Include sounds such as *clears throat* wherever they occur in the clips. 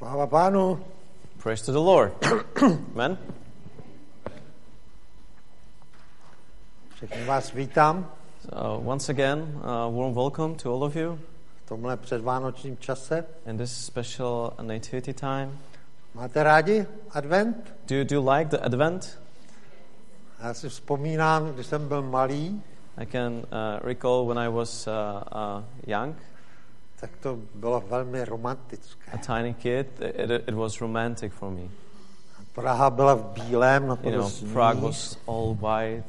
Sláva pánu. Praise to the Lord. *coughs* Amen. Všechny vás vítám So once again, uh, warm welcome to all of you v tomhle předvánočním čase. in this special nativity time. Máte rádi advent? Do you, do you like the Advent? Já si vzpomínám, když jsem byl malý, I can uh, recall when I was uh, uh, young, tak to bylo velmi romantické. a tiny kid. It, it, was romantic for me. Praha byla v bílém, na You to know, Prague was all white,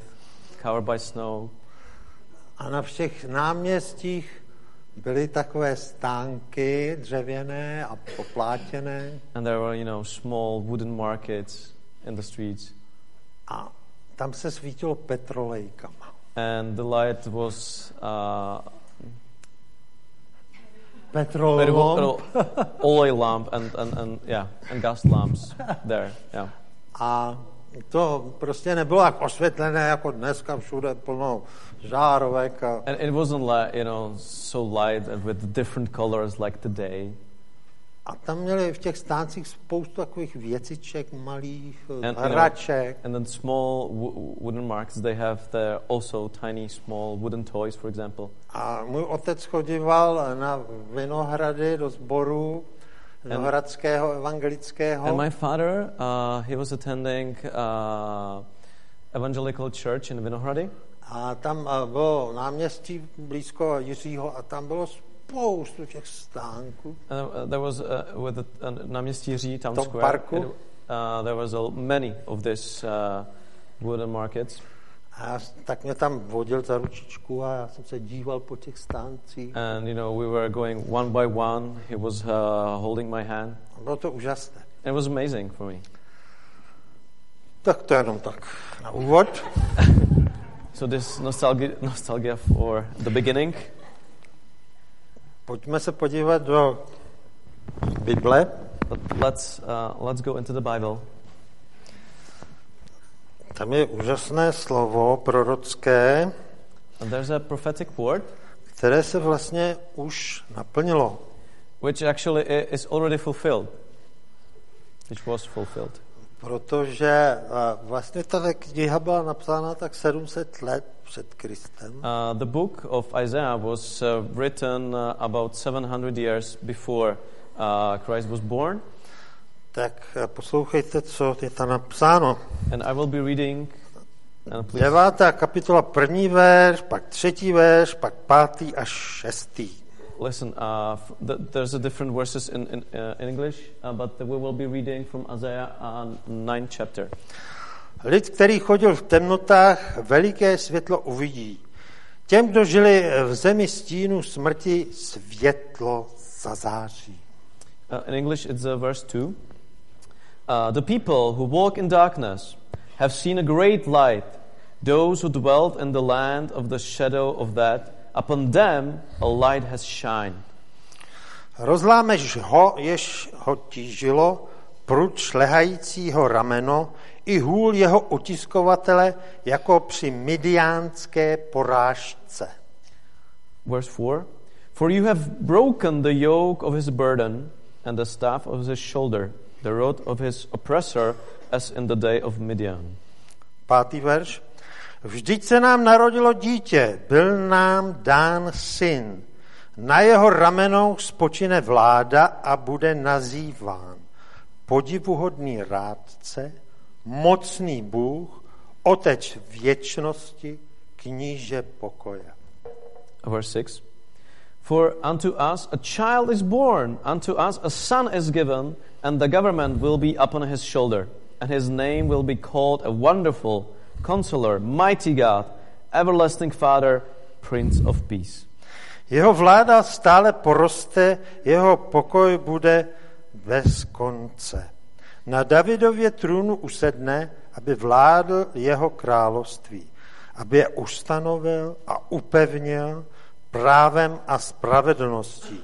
covered by snow, A na všech náměstích byly takové stánky dřevěné a poplátěné. and there were you know small wooden markets in the streets, A tam se svítilo petrolejkama. and the light was uh, Petrolom. Petrol, oil lamp and, and, and yeah and gas lamps there yeah A to prostě nebylo jak osvětlené jako dneska všude plno žárovek. A, and it wasn't like you know so light and with different colors like today a tam měli v těch stáncích spoustu takových věciček malých, And, you know, hraček. and then small wooden markets they have there also tiny small wooden toys for example A můj otec chodíval na Vinohrady do sboru Vinohradského evangelického. and my father uh, he was attending uh, evangelical church in Vinohrady A tam a, bylo náměstí blízko Jiřího a tam bylo spoustu těch stánků. uh, there was uh, with the uh, náměstí Ří, town Tom square parku. it, uh, there was a, many of these uh, wooden markets A já, tak mě tam vodil za ručičku a já jsem se díval po těch stáncích. And you know, we were going one by one. He was uh, holding my hand. Bylo to úžasné. It was amazing for me. Tak to jenom tak na úvod. *laughs* So this nostalgia, nostalgia for the beginning. Pojďme se podívat do Bible. But let's uh, let's go into the Bible. Tam je úžasné slovo prorocké, And there's a prophetic word které se vlastně už naplnilo. which actually i- is already fulfilled, which was fulfilled. Protože a, vlastně ta kniha byla napsána tak 700 let před Kristem. Uh, the book of Isaiah was uh, written uh, about 700 years before uh, Christ was born. Tak a, poslouchejte, co je tam napsáno. And I will be reading. And please, Devátá kapitola první verš, pak třetí verš, pak pátý až šestý. Listen, uh, th- there's a different verses in in, uh, in English, uh, but we will be reading from Isaiah uh, 9 chapter. Lid, který chodil v temnotách, veliké světlo uvidí. Těm, kdo žili v zemi stínu smrti, světlo zazáří. Uh, in English, it's uh, verse 2. Uh, the people who walk in darkness have seen a great light. Those who dwelt in the land of the shadow of that, upon them a light has shined. Rozlámeš ho, jež ho tížilo, pruč lehajícího rameno, i hůl jeho utiskovatele, jako při midiánské porážce. Verse 4 For you have broken the yoke of his burden and the staff of his shoulder, the rod of his oppressor, as in the day of Midian. Pátý verš. Vždyť se nám narodilo dítě, byl nám dán syn. Na jeho ramenou spočine vláda a bude nazýván podivuhodný rádce, mocný Bůh, otec věčnosti, kníže pokoje. Verse 6 For unto us a child is born, unto us a son is given, and the government will be upon his shoulder, and his name will be called a wonderful counselor, mighty God, everlasting Father, Prince of Peace. Jeho vláda stále poroste, jeho pokoj bude bez konce. Na Davidově trůnu usedne, aby vládl jeho království, aby je ustanovil a upevnil právem a spravedlností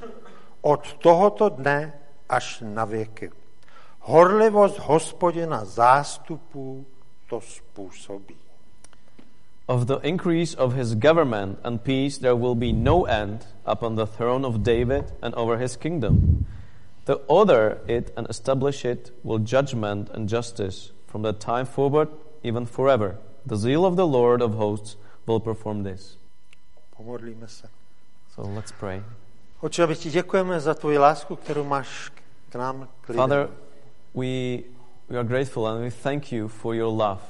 od tohoto dne až na věky. Horlivost hospodina zástupů to způsobí. Of the increase of his government and peace there will be no end upon the throne of David and over his kingdom, to order it and establish it will judgment and justice from that time forward, even forever. The zeal of the Lord of hosts will perform this. Pomodlíme se. So let's pray. Oče, ti děkujeme za tvoji lásku, kterou máš k nám, k lidem. Father, we, we are grateful and we thank you for your love.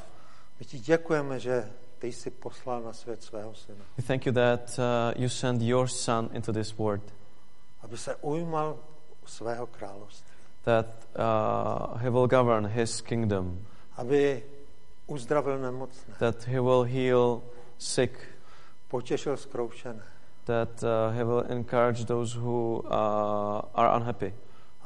My ti děkujeme, že ty jsi poslal na svět svého syna, We thank you that uh, you sent your Son into this world, aby se ujímal svého království, that uh, he will govern his kingdom, aby uzdravil nemocné, that he will heal sick, potěšil zkroušené, that uh, he will encourage those who uh, are unhappy,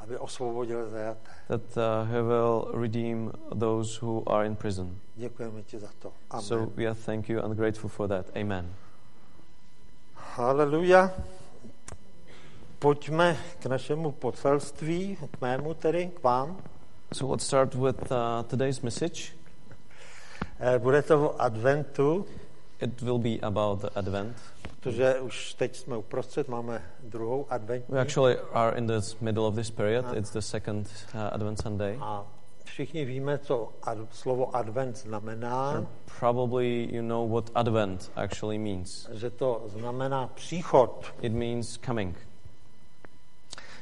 aby osvobodil zajaté. that uh, he will redeem those who are in prison. Děkujeme ti za to. Amen. So we are thank you and grateful for that. Amen. Haleluja. Pojďme k našemu poselství, k mému tedy, k vám. So let's start with uh, today's message. Eh, Bude to o adventu, It will be about the Advent. protože už teď jsme uprostřed, máme druhou adventní. We actually are in the middle of this period. It's the second uh, Advent Sunday. A všichni víme, co ad, slovo advent znamená, And probably you know what Advent actually means. že to znamená příchod. It means coming.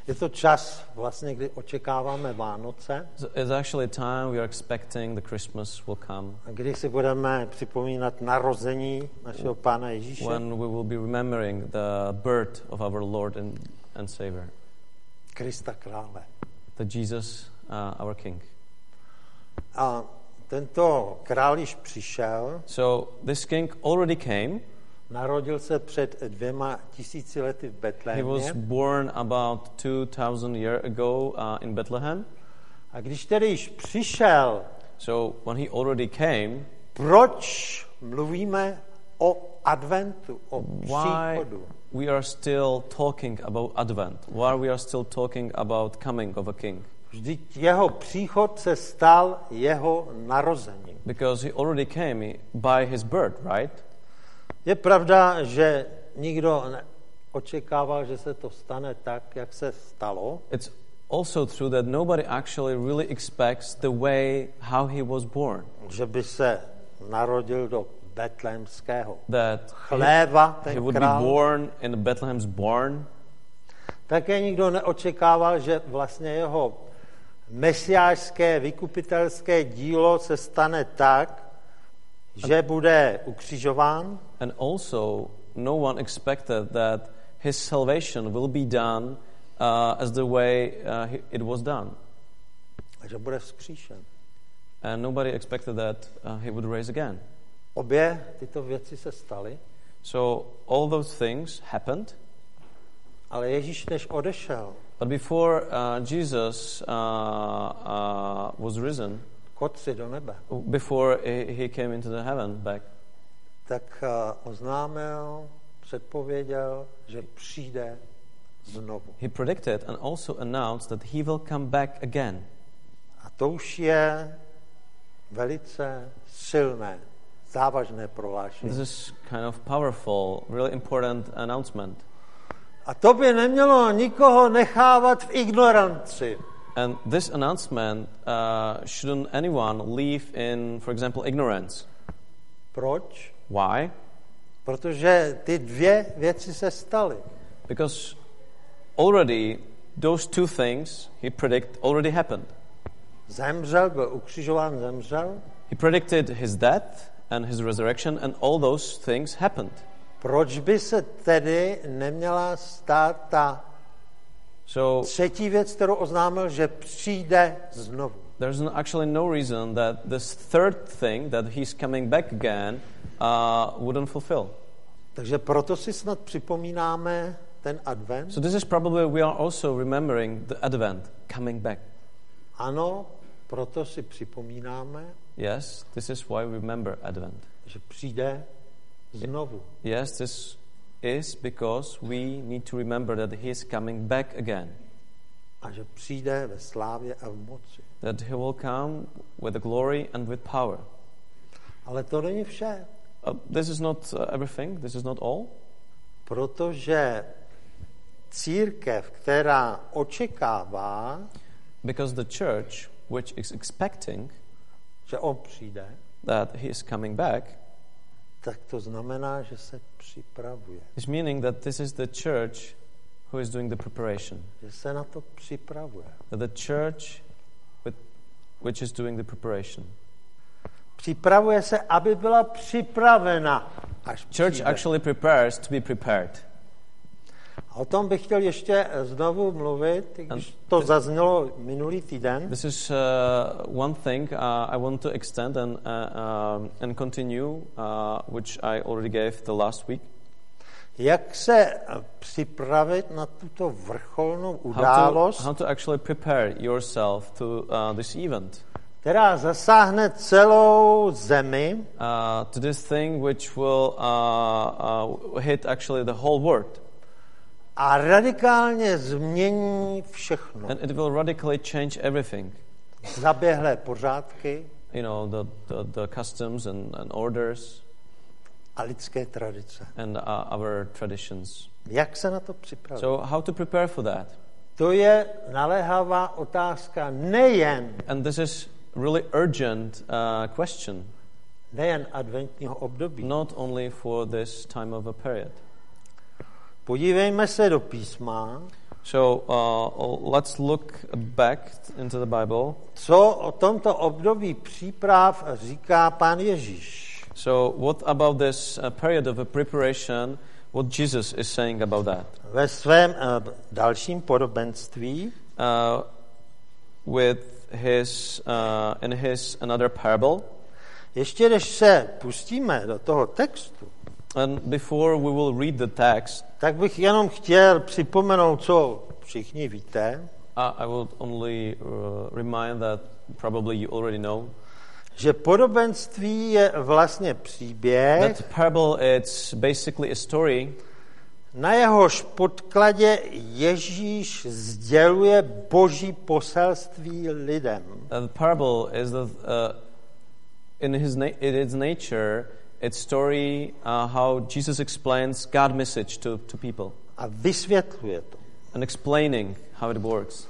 Je to čas, vlastně, kdy očekáváme Vánoce, So It's actually a time we are expecting the Christmas will come kdy si budeme připomínat narození našeho Pána Ježíše. when we will be remembering the birth of our Lord and, and Savior, Krista krále. the Jesus, uh, our King. A tento král již přišel, So this King already came. Narodil se před dvěma tisíci lety v He was Betlémě. born about 2,000 years ago uh, in Bethlehem. A když tedy již přišel, So when he already came, proč mluvíme o adventu, o why příchodu? we are still talking about Advent? Why we are still talking about coming of a king? Vždyť jeho příchod se stal jeho narozením. Because he already came by his birth, right? Je pravda, že nikdo neočekával, že se to stane tak, jak se stalo, It's also true that nobody actually really expects the way how he was born. že by se narodil do betlémského That chléva, he ten would be král. born in Bethlehem's barn. Také nikdo neočekával, že vlastně jeho mesiářské, vykupitelské dílo se stane tak, že bude ukřižován, And also, no one expected that his salvation will be done uh, as the way uh, it was done. a že bude vzkříšen. And nobody expected that uh, he would raise again. Obě tyto věci se staly, So all those things happened. ale Ježíš než odešel, But before uh, Jesus uh, uh, was risen, k otci do nebe, before he, he came into the heaven back, tak eh, oznámil, předpověděl, že přijde znovu. he predicted and also announced that he will come back again. A to už je velice silné, závažné prohlášení. This is kind of powerful, really important announcement. A to by nemělo nikoho nechávat v ignoranci. And this announcement uh, shouldn't anyone leave in, for example, ignorance. Proč? Why? Protože ty dvě věci se staly. Because already those two things he predicted already happened. Zemřel, byl ukřižován, zemřel. He predicted his death and his resurrection, and all those things happened. Proč by se tedy neměla stát ta So třetí věc, kterou oznámil, že přijde znovu? there's actually no reason that this third thing, that he's coming back again, uh, wouldn't fulfill. Takže proto si snad připomínáme ten advent. So this is probably we are also remembering the Advent coming back. Ano, proto si připomínáme, Yes, this is why we remember Advent. že přijde znovu. Yes, this is because we need to remember that he is coming back again. A že přijde ve slávě a v moci. That he will come with the glory and with power. Ale to není vše, Uh, this is not uh, everything. This is not all. protože církev, která očekává, because the church, which is expecting že on přijde, that he is coming back, tak to znamená, že se připravuje. is meaning that this is the church who is doing the preparation. Že se na to připravuje. That the church with, which is doing the preparation. Připravuje se, aby byla připravena, až Church přijde. actually prepares to be prepared. A o tom bych chtěl ještě znovu mluvit, když to zaznělo minulý týden. This is uh, one thing uh, I want to extend and, uh, um, and continue, uh, which I already gave the last week. Jak se připravit na tuto vrcholnou How to, událost, how to actually prepare yourself to uh, this event, která zasáhne celou zemi uh, to this thing which will uh, uh, hit actually the whole world. A radikálně změní všechno. And it will radically change everything. Zaběhlé pořádky You know, the, the, the customs and, and orders a lidské tradice. and uh, our traditions. Jak se na to připravit? So, how to prepare for that? To je naléhavá otázka nejen, And this is really urgent uh, question, nejen adventního období. not only for this time of a period. Podívejme se do písma, So uh, let's look back into the Bible. co o tomto období příprav říká pán Ježíš. So, what about this uh, period of preparation? What Jesus is saying about that? Ve svém uh, dalším podobenství Uh, with his uh, in his another parable. Ještě než se pustíme do toho textu, And before we will read the text, tak bych jenom chtěl připomenout, co všichni víte, uh, I will only uh, remind that probably you already know. Že podobenství je vlastně příběh, that parable it's basically a story. na jehož podkladě Ježíš sděluje boží poselství lidem. Uh, the parable is the, uh, in his na- in its nature, it's story uh, how Jesus explains God message to, to people A vysvětluje to. and explaining how it works.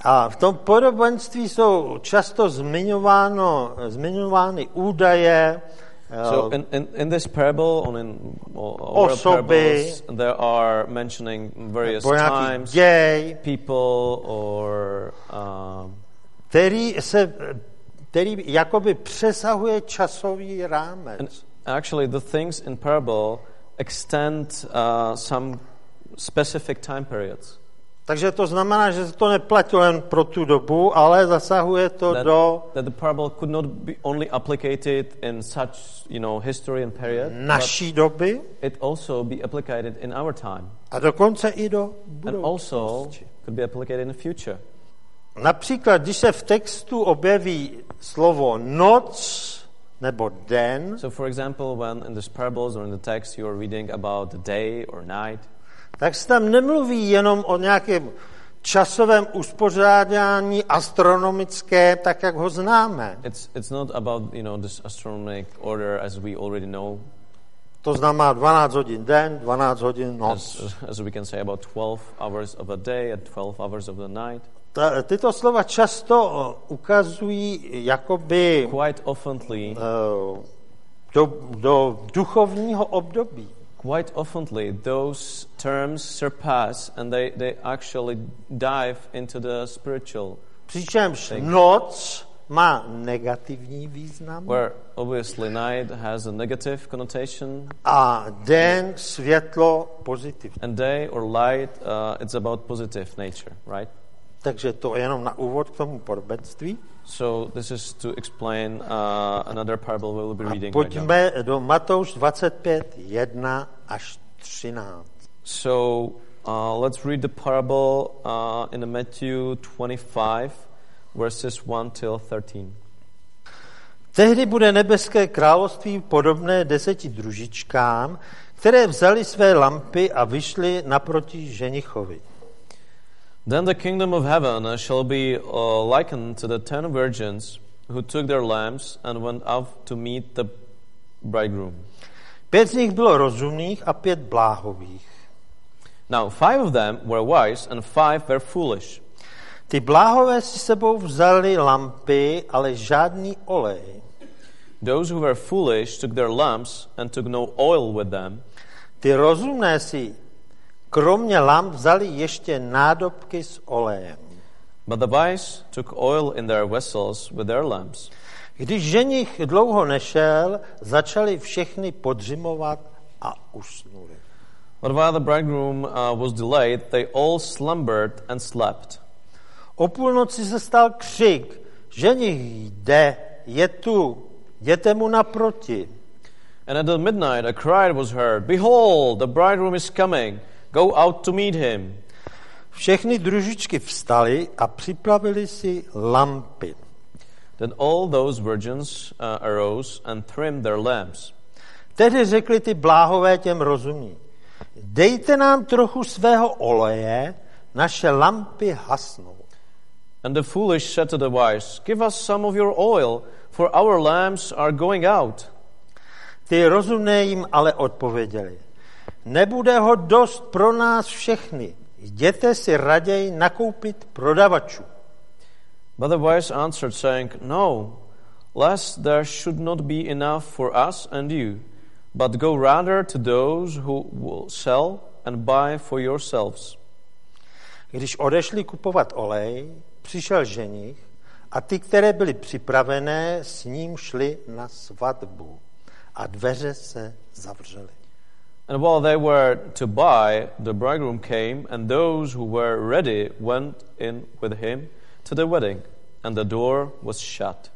A v tom podobenství jsou často zmiňováno, zmiňovány údaje, So eh, in, in, in this parable, on in all, Osoby. parables, there are mentioning various times, děj, people, or um, který, se, který jakoby přesahuje časový rámec. and actually the things in parable extend uh, some specific time periods. Takže to znamená, že se to neplatilo jen pro tu dobu, ale zasahuje to that, do that the parable could not be only applicated in such you know history and period, naší doby it also be applicated in our time, a dokonce i do and also budoucnosti. could be applicated in the future. Například, když se v textu objeví slovo noc nebo den, So, for example, when in these parables or in the text you are reading about the day or night, tak se tam nemluví jenom o nějakém časovém uspořádání astronomické, tak jak ho známe. it's it's not about you know this astronomic order as we already know, To znamená 12 hodin den, 12 hodin noc. as, as we can say about 12 hours of a day and 12 hours of the night. Ta, tyto slova často eh, ukazují jakoby Quite oftenly, eh, do, do duchovního období. quite oftenly, those terms surpass and they, they actually dive into the spiritual, Přičemž you. noc má negativní význam where obviously night has a negative connotation, a den světlo pozitivní. and day or light, uh, it's about positive nature, right? Takže to je jenom na úvod k tomu podobenství. So this is to explain uh, another parable we'll be A reading right now. pojďme do Matouš 25, 1 až 13. So uh, let's read the parable uh, in Matthew 25, verses 1 till 13. Tehdy bude nebeské království podobné deseti družičkám, které vzali své lampy a vyšly naproti ženichovi. Then the kingdom of heaven shall be uh, likened to the ten virgins who took their lamps and went out to meet the bridegroom. Pět z nich bylo rozumných a pět bláhových. Now, five of them were wise and five were foolish. Ty bláhové si sebou vzali lampy, ale žádný olej. Those who were foolish took their lamps and took no oil with them. Ty rozumné si kromě lamp vzali ještě nádobky s olejem. But the wise took oil in their vessels with their lamps. Když ženich dlouho nešel, začali všechny podřimovat a usnuli. But while the bridegroom uh, was delayed, they all slumbered and slept. O půlnoci se stal křik, ženich jde, je tu, jděte mu naproti. And at the midnight a cry was heard, Behold, the bridegroom is coming. Go out to meet him. Všechny družičky vstali a připravili si lampy. Then all those virgins uh, arose and trimmed their lamps. Tehdy řekli ty bláhové těm rozumí, dejte nám trochu svého oleje, naše lampy hasnou. And the foolish said to the wise, Give us some of your oil, for our lamps are going out. Ty rozumné jim ale odpověděli, nebude ho dost pro nás všechny, jděte si raději nakoupit prodavačů. But the wise answered, saying, No, lest there should not be enough for us and you, but go rather to those who will sell and buy for yourselves. Když odešli kupovat olej, přišel ženich a ty, které byly připravené, s ním šli na svatbu a dveře se zavřely. And while they were to buy, the bridegroom came, and those who were ready went in with him to the wedding, and the door was shut.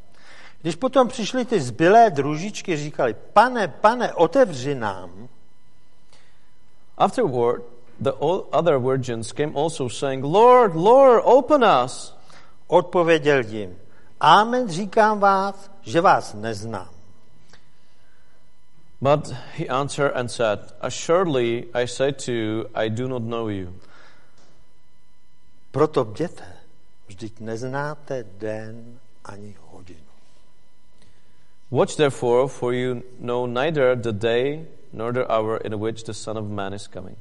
Když potom přišly ty zbylé družičky, říkali, pane, pane, otevři nám. Afterward, the other virgins came also, saying, Lord, Lord, open us. Odpověděl jim, amen, říkám vás, že vás neznám. But he answered and said, Assuredly, I say to you, I do not know you. Proto bděte, vždyť neznáte den ani hodinu. Watch therefore, for you know neither the day nor the hour in which the Son of Man is coming.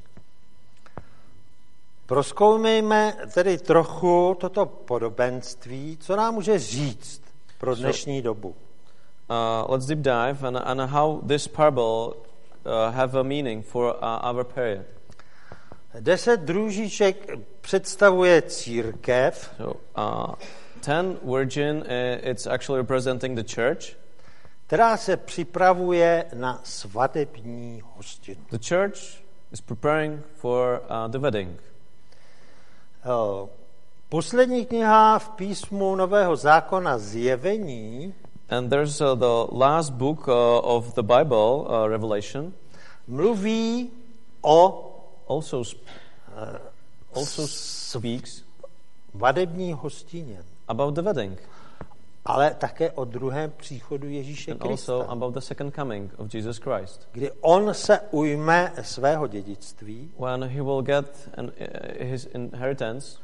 Proskoumejme tedy trochu toto podobenství, co nám může říct pro dnešní dobu. Uh, let's deep dive and, and how this parable uh, have a meaning for uh, our period. Deset družiček představuje církev, So, uh, ten virgin, uh, it's actually representing the church. která se připravuje na svatební hostinu. The church is preparing for uh, the wedding. Eh, Poslední kniha v písmu Nového zákona Zjevení And there's uh, the last book uh, of the Bible, uh, Revelation, mluví o also also speaks vadební hostině, about the wedding. Ale také o druhém příchodu Ježíše and also about the second coming of Jesus Christ, kdy on se ujme svého dědictví, when he will get an, his inheritance,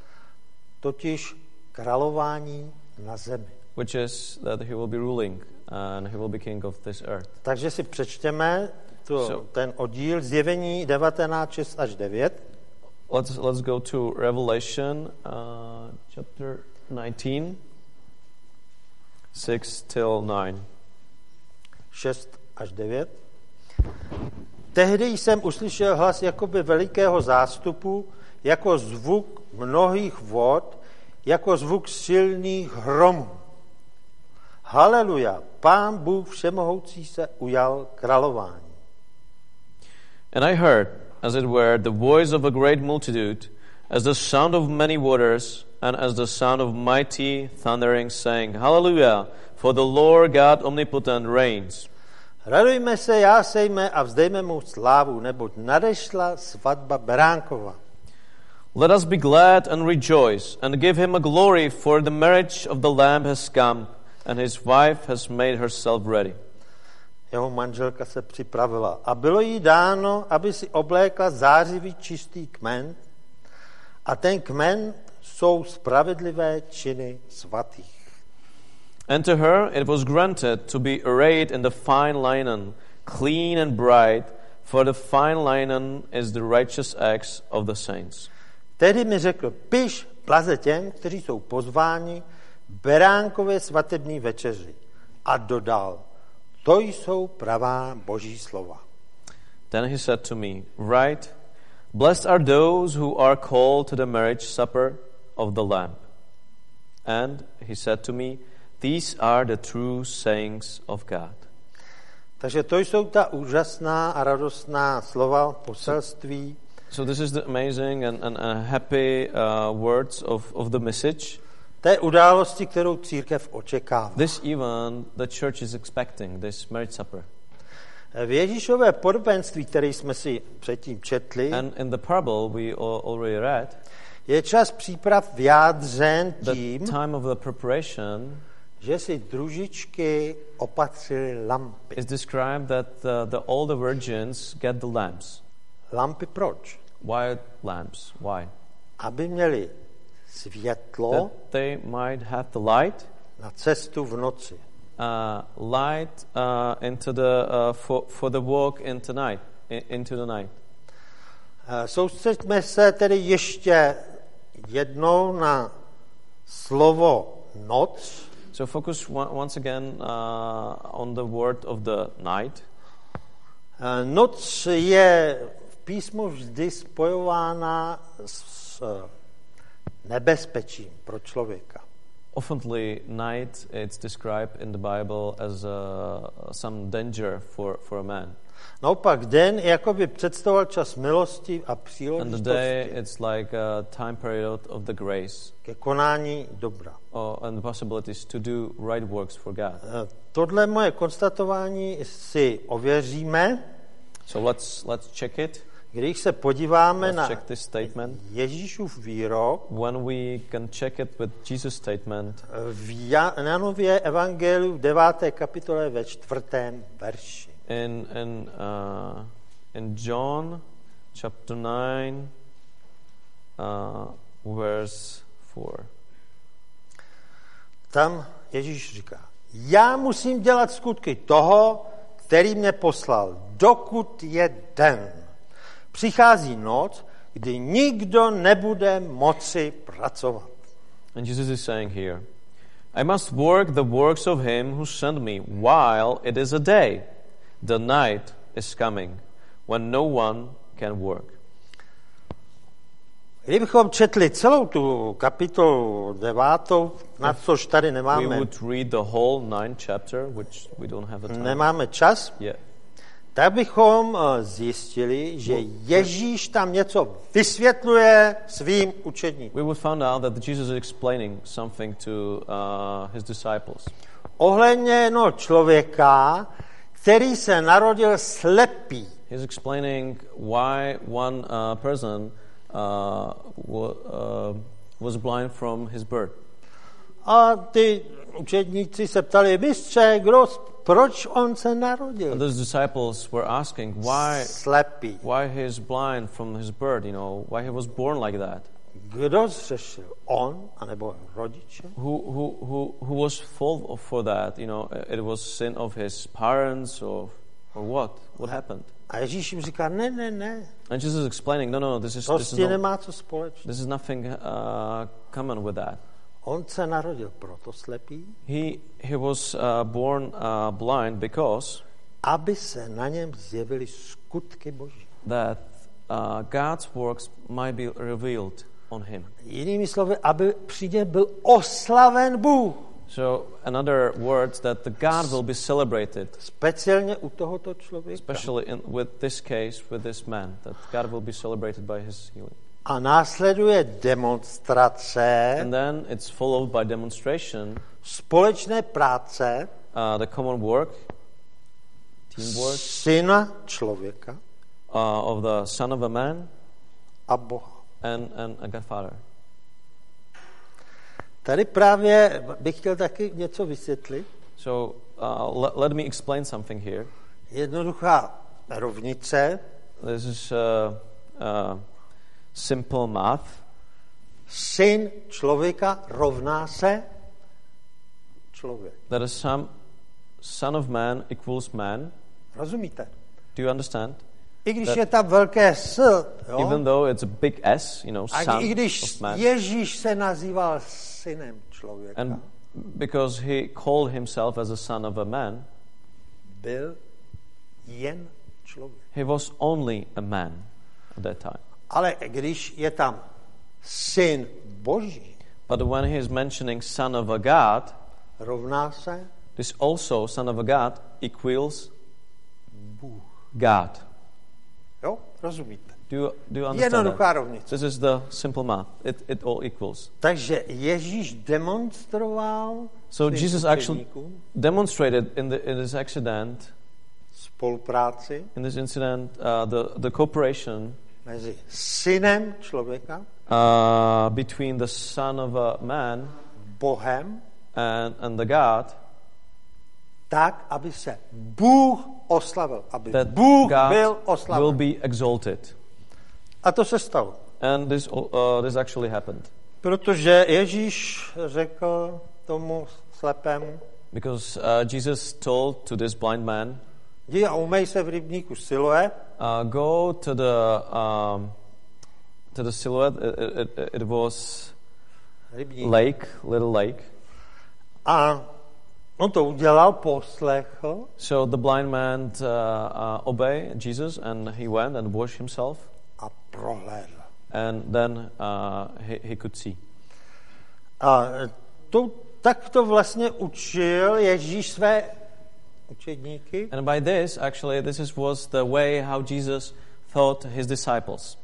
totiž králování na zemi. Which is that he will be ruling and he will be king of this earth. Takže si přečteme to, So- ten oddíl Zjevení 19, 6 až 9. Let's let's go to Revelation uh, chapter 19, six till nine. 6 až 9. Tehdy jsem uslyšel hlas jakoby velikého zástupu, jako zvuk mnohých vod, jako zvuk silných hromů. Haleluja, pán Bůh všemohoucí se ujal králování. And I heard, as it were, the voice of a great multitude, as the sound of many waters, and as the sound of mighty thundering, saying, Hallelujah, for the Lord God omnipotent reigns. Radujme se, jásejme a vzdejme mu slávu, neboť nadešla svatba Beránkova. Let us be glad and rejoice, and give him a glory, for the marriage of the Lamb has come, and his wife has made herself ready. Jeho manželka se připravila a bylo jí dáno, aby si oblékla zářivý čistý kmen a ten kmen jsou spravedlivé činy svatých. And to her it was granted to be arrayed in the fine linen, clean and bright, For the fine linen is the righteous acts of the saints. Tedy mi řekl, piš blaze těm, kteří jsou pozváni beránkové svatební večeři. A dodal, to jsou pravá boží slova. Then he said to me, Write, Blessed are those who are called to the marriage supper of the Lamb. And he said to me, These are the true sayings of God. Takže to jsou ta úžasná a radostná slova, poselství, So this is the amazing and, and uh, happy uh, words of, of the message. Té události, kterou církev očekává. This even the church is expecting, this marriage supper. V Ježíšové podobenství, které jsme si předtím četli, And in the parable we al- already read, je čas příprav vyjádřen the tím, time of the preparation že si družičky opatřili lampy. is described that uh, the older virgins get the lamps. Lampy proč? Why lamps? Why? Aby měli světlo That they might have the light, na cestu v noci. uh, light uh, into the uh, for for the walk into night, in, into the night. Eh, Soustřeďme se tedy ještě jednou na slovo noc, So focus once again uh, on the word of the night. Eh, Noc je v písmu vždy spojována s nebezpečím pro člověka. Oftenly, night it's described in the Bible as uh, some danger for, for a man, Naopak den jakoby představoval čas milosti a and the day příležitosti it's like a time period of the grace ke konání dobra. or, and the possibilities to do right works for God. Eh, Tohle moje konstatování si ověříme, So let's let's check it. Když se podíváme Let's na check this statement. Ježíšův výrok When we can check it with Jesus' statement v Janově evangeliu v 9. kapitole ve čtvrtém verši. in in uh, in John chapter nine, uh, verse four. Tam Ježíš říká, já musím dělat skutky toho, který mě poslal, dokud je den. Přichází noc, kdy nikdo nebude moci pracovat. And Jesus is saying here, I must work the works of him who sent me while it is a day. The night is coming when no one can work. Kdybychom četli celou tu kapitolu devátou, na což tady We nemáme, would read the whole chapter, which we don't have the time nemáme čas, yet. Tak bychom eh, zjistili, že Ježíš tam něco vysvětluje svým učedníkům. We would find out that Jesus is explaining something to uh, his disciples Ohledně jednoho člověka, který se narodil slepý. He's explaining why one uh, person uh, wa- uh, was blind from his birth. A ty učedníci se ptali, mistře, kdo, proč on se And those disciples were asking why, slepý? why he is blind from his birth, you know, why he was born like that. Kdo zřešil? On, anebo rodiče? Who, who, who, who was fault for that? You know, it was sin of his parents or, or what? What happened? A Ježíš jim říká, ne, ne, ne, And Jesus is explaining, no, no, no, this is, to this is, no, nemá co společného. this is nothing uh, common with that. On se narodil proto slepý, He, he was uh, born uh, blind because aby se na něm zjevily skutky Boží. that uh, God's works might be revealed on him. Jinými slovy, aby při něm byl oslaven Bůh. So, another words that the God will be celebrated, Speciálně u tohoto člověka. especially in, with this case, with this man, that God will be celebrated by his healing. A následuje demonstrace And then it's followed by demonstration, společné práce uh, the common work, teamwork syna člověka uh, of the Son of a Man a Boha. and, and a Godfather. Tady právě bych chtěl taky něco vysvětlit. So, uh, let, let me explain something here. Jednoduchá rovnice. This is uh, uh, simple math. Syn člověka rovná se člověk. That is some son of man equals man. Rozumíte? Do you understand? I když je tam velké S, jo? Even though it's a big S, you know, a son i když of man. Ježíš se nazýval synem člověka, And because he called himself as a son of a man, byl jen člověk. he was only a man at that time. Ale když je tam syn Boží, But when he is mentioning son of a God, rovná se this also, son of a God, equals Bůh. God. Jo, rozumíte? Do you, do you understand Jednoduchá that? rovnice. This is the simple math. It, it all equals. Takže Ježíš demonstroval So Jesus actually demonstrated in, the, in this accident, spolupráci in this incident, uh, the, the cooperation mezi synem člověka, uh, between the Son of a Man Bohem, and, and the God, tak, aby se Bůh oslavil, aby that Bůh God byl will oslaven. be exalted. A to se stalo. And this, uh, this actually happened. Protože Ježíš řekl tomu slepému, Because uh, Jesus told to this blind man, jdi a umej se v rybníku Siloé, uh, go to the, um, to the silhouette. It, it, it was rybník. lake, little lake. A on to udělal, poslechl So the blind man uh, uh, obeyed Jesus and he went and washed himself. a prohlédl. And then uh, he, he could see. A to, tak to vlastně učil Ježíš své učedníky, And by this, actually, this is, was the way how Jesus taught his disciples.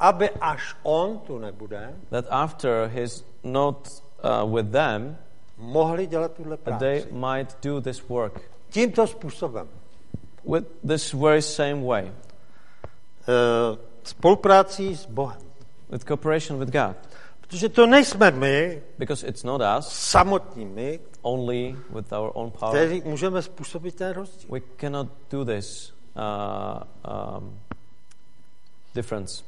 aby až on tu nebude, That after he's not uh, with them, mohli dělat tuhle that they práci. might do this work Tímto způsobem. with this very same way, E, spoluprácí s Bohem. with cooperation with God. Protože to nejsme my, Because it's not us samotní my, only with our own power. kteří můžeme způsobit ten rozdíl. We cannot do this uh, um, difference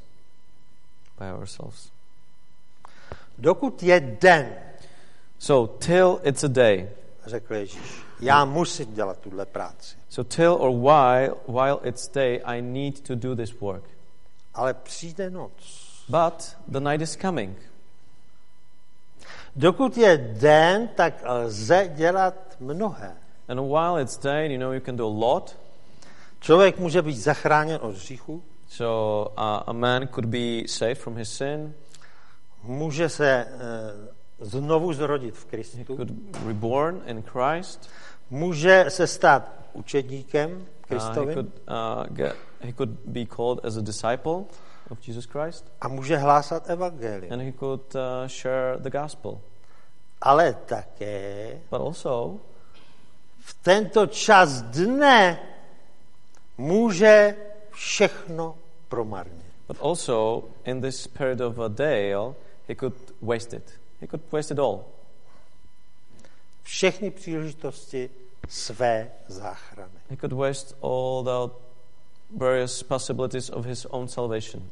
by ourselves. Dokud je den, So, till it's a day. řekl Ježíš, já musím dělat tuhle práci. So, till or while, while it's day, I need to do this work. Ale přijde noc. But the night is coming. Dokud je den, tak lze dělat mnohé. And while it's day, you know, you can do a lot. Člověk může být zachráněn od hříchu, So, uh, a man could be saved from his sin. může se e, znovu zrodit v He Kristu, could be reborn in Christ. může se stát učedníkem Uh, he Kristovým could uh, get. He could be called as a disciple of Jesus Christ, a může hlásat evangelium. and he could uh, share the gospel. Ale také But also, v tento čas dne může všechno promarnit. but also in this period of a day, he could waste it. He could waste it all. Všechny příležitosti své záchrany. He could waste all the various possibilities of his own salvation.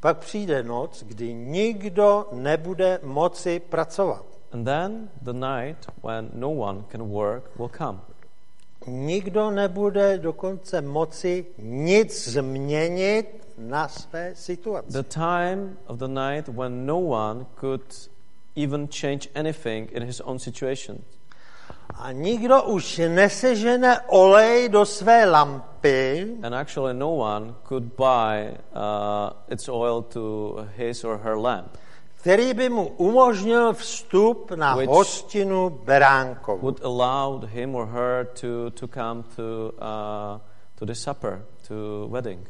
Pak přijde noc, kdy nikdo nebude moci pracovat. And then the night when no one can work will come. Nikdo nebude dokonce moci nic změnit na své situaci. The time of the night when no one could even change anything in his own situation. A nikdo už nesežene olej do své lampy And actually, no one could buy uh, its oil to his or her lamp, který by mu umožnil vstup na Which hostinu beránkovou. would allow him or her to, to come to, uh, to the supper, to wedding.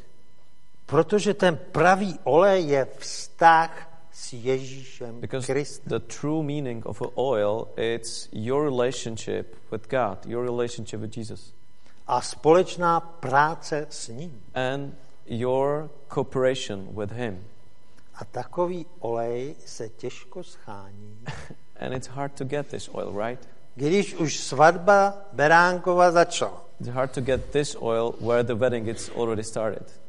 Protože ten pravý olej je vztah s Ježíšem Because Kristem. the true meaning of oil, it's your relationship with God, your relationship with Jesus, A společná práce s ním. and your cooperation with Him. A takový olej se těžko schání, *laughs* And it's hard to get this oil, right? když už svatba beránkova začala. It's hard to get this oil where the wedding is already started.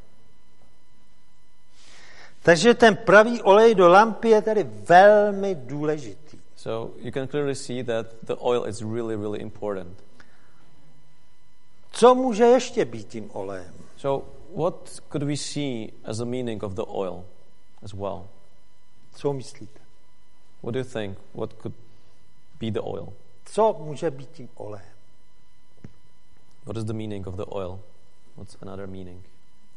Takže ten pravý olej do lampy je tedy velmi důležitý. So you can clearly see that the oil is really, really important. Co může ještě být tím olejem? So, what could we see as a meaning of the oil as well? Co myslíte? What do you think? What could be the oil? Co může být tím olejem? What is the meaning of the oil? What's another meaning?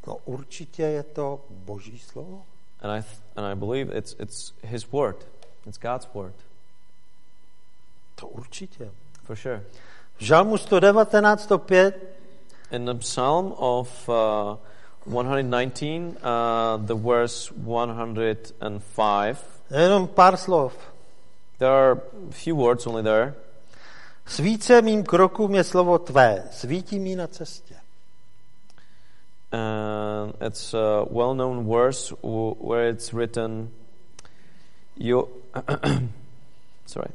No určitě je to Boží slovo. And I, th- and I believe it's, it's His Word. It's God's Word, To určitě. for sure. V Žalmu 119, 105 In the Psalm of uh, 119, uh, the verse 105, jenom pár slov. there are few words only there. Svíce mým krokům je slovo tvé, svítí mi na cestě. And it's a well known verse where it's written, Your, *clears throat* sorry,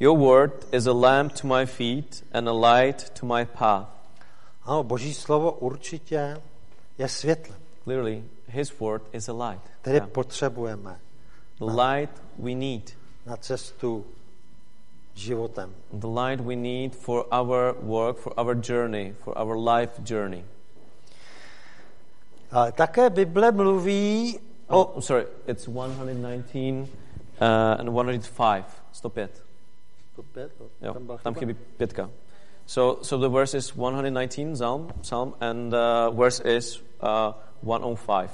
Your word is a lamp to my feet and a light to my path. Ano, Boží slovo určitě je světlem, Clearly, His word is a light. které Yeah. potřebujeme The light we need. na cestu životem. The light we need for our work, for our journey, for our life journey. Ale také Bible mluví Oh, o... I'm sorry, it's 119 uh, and 105. Stop it. Jo, Tam tam chybí pětka. So, so the verse is 119, Psalm, Psalm and uh, verse is uh, 105.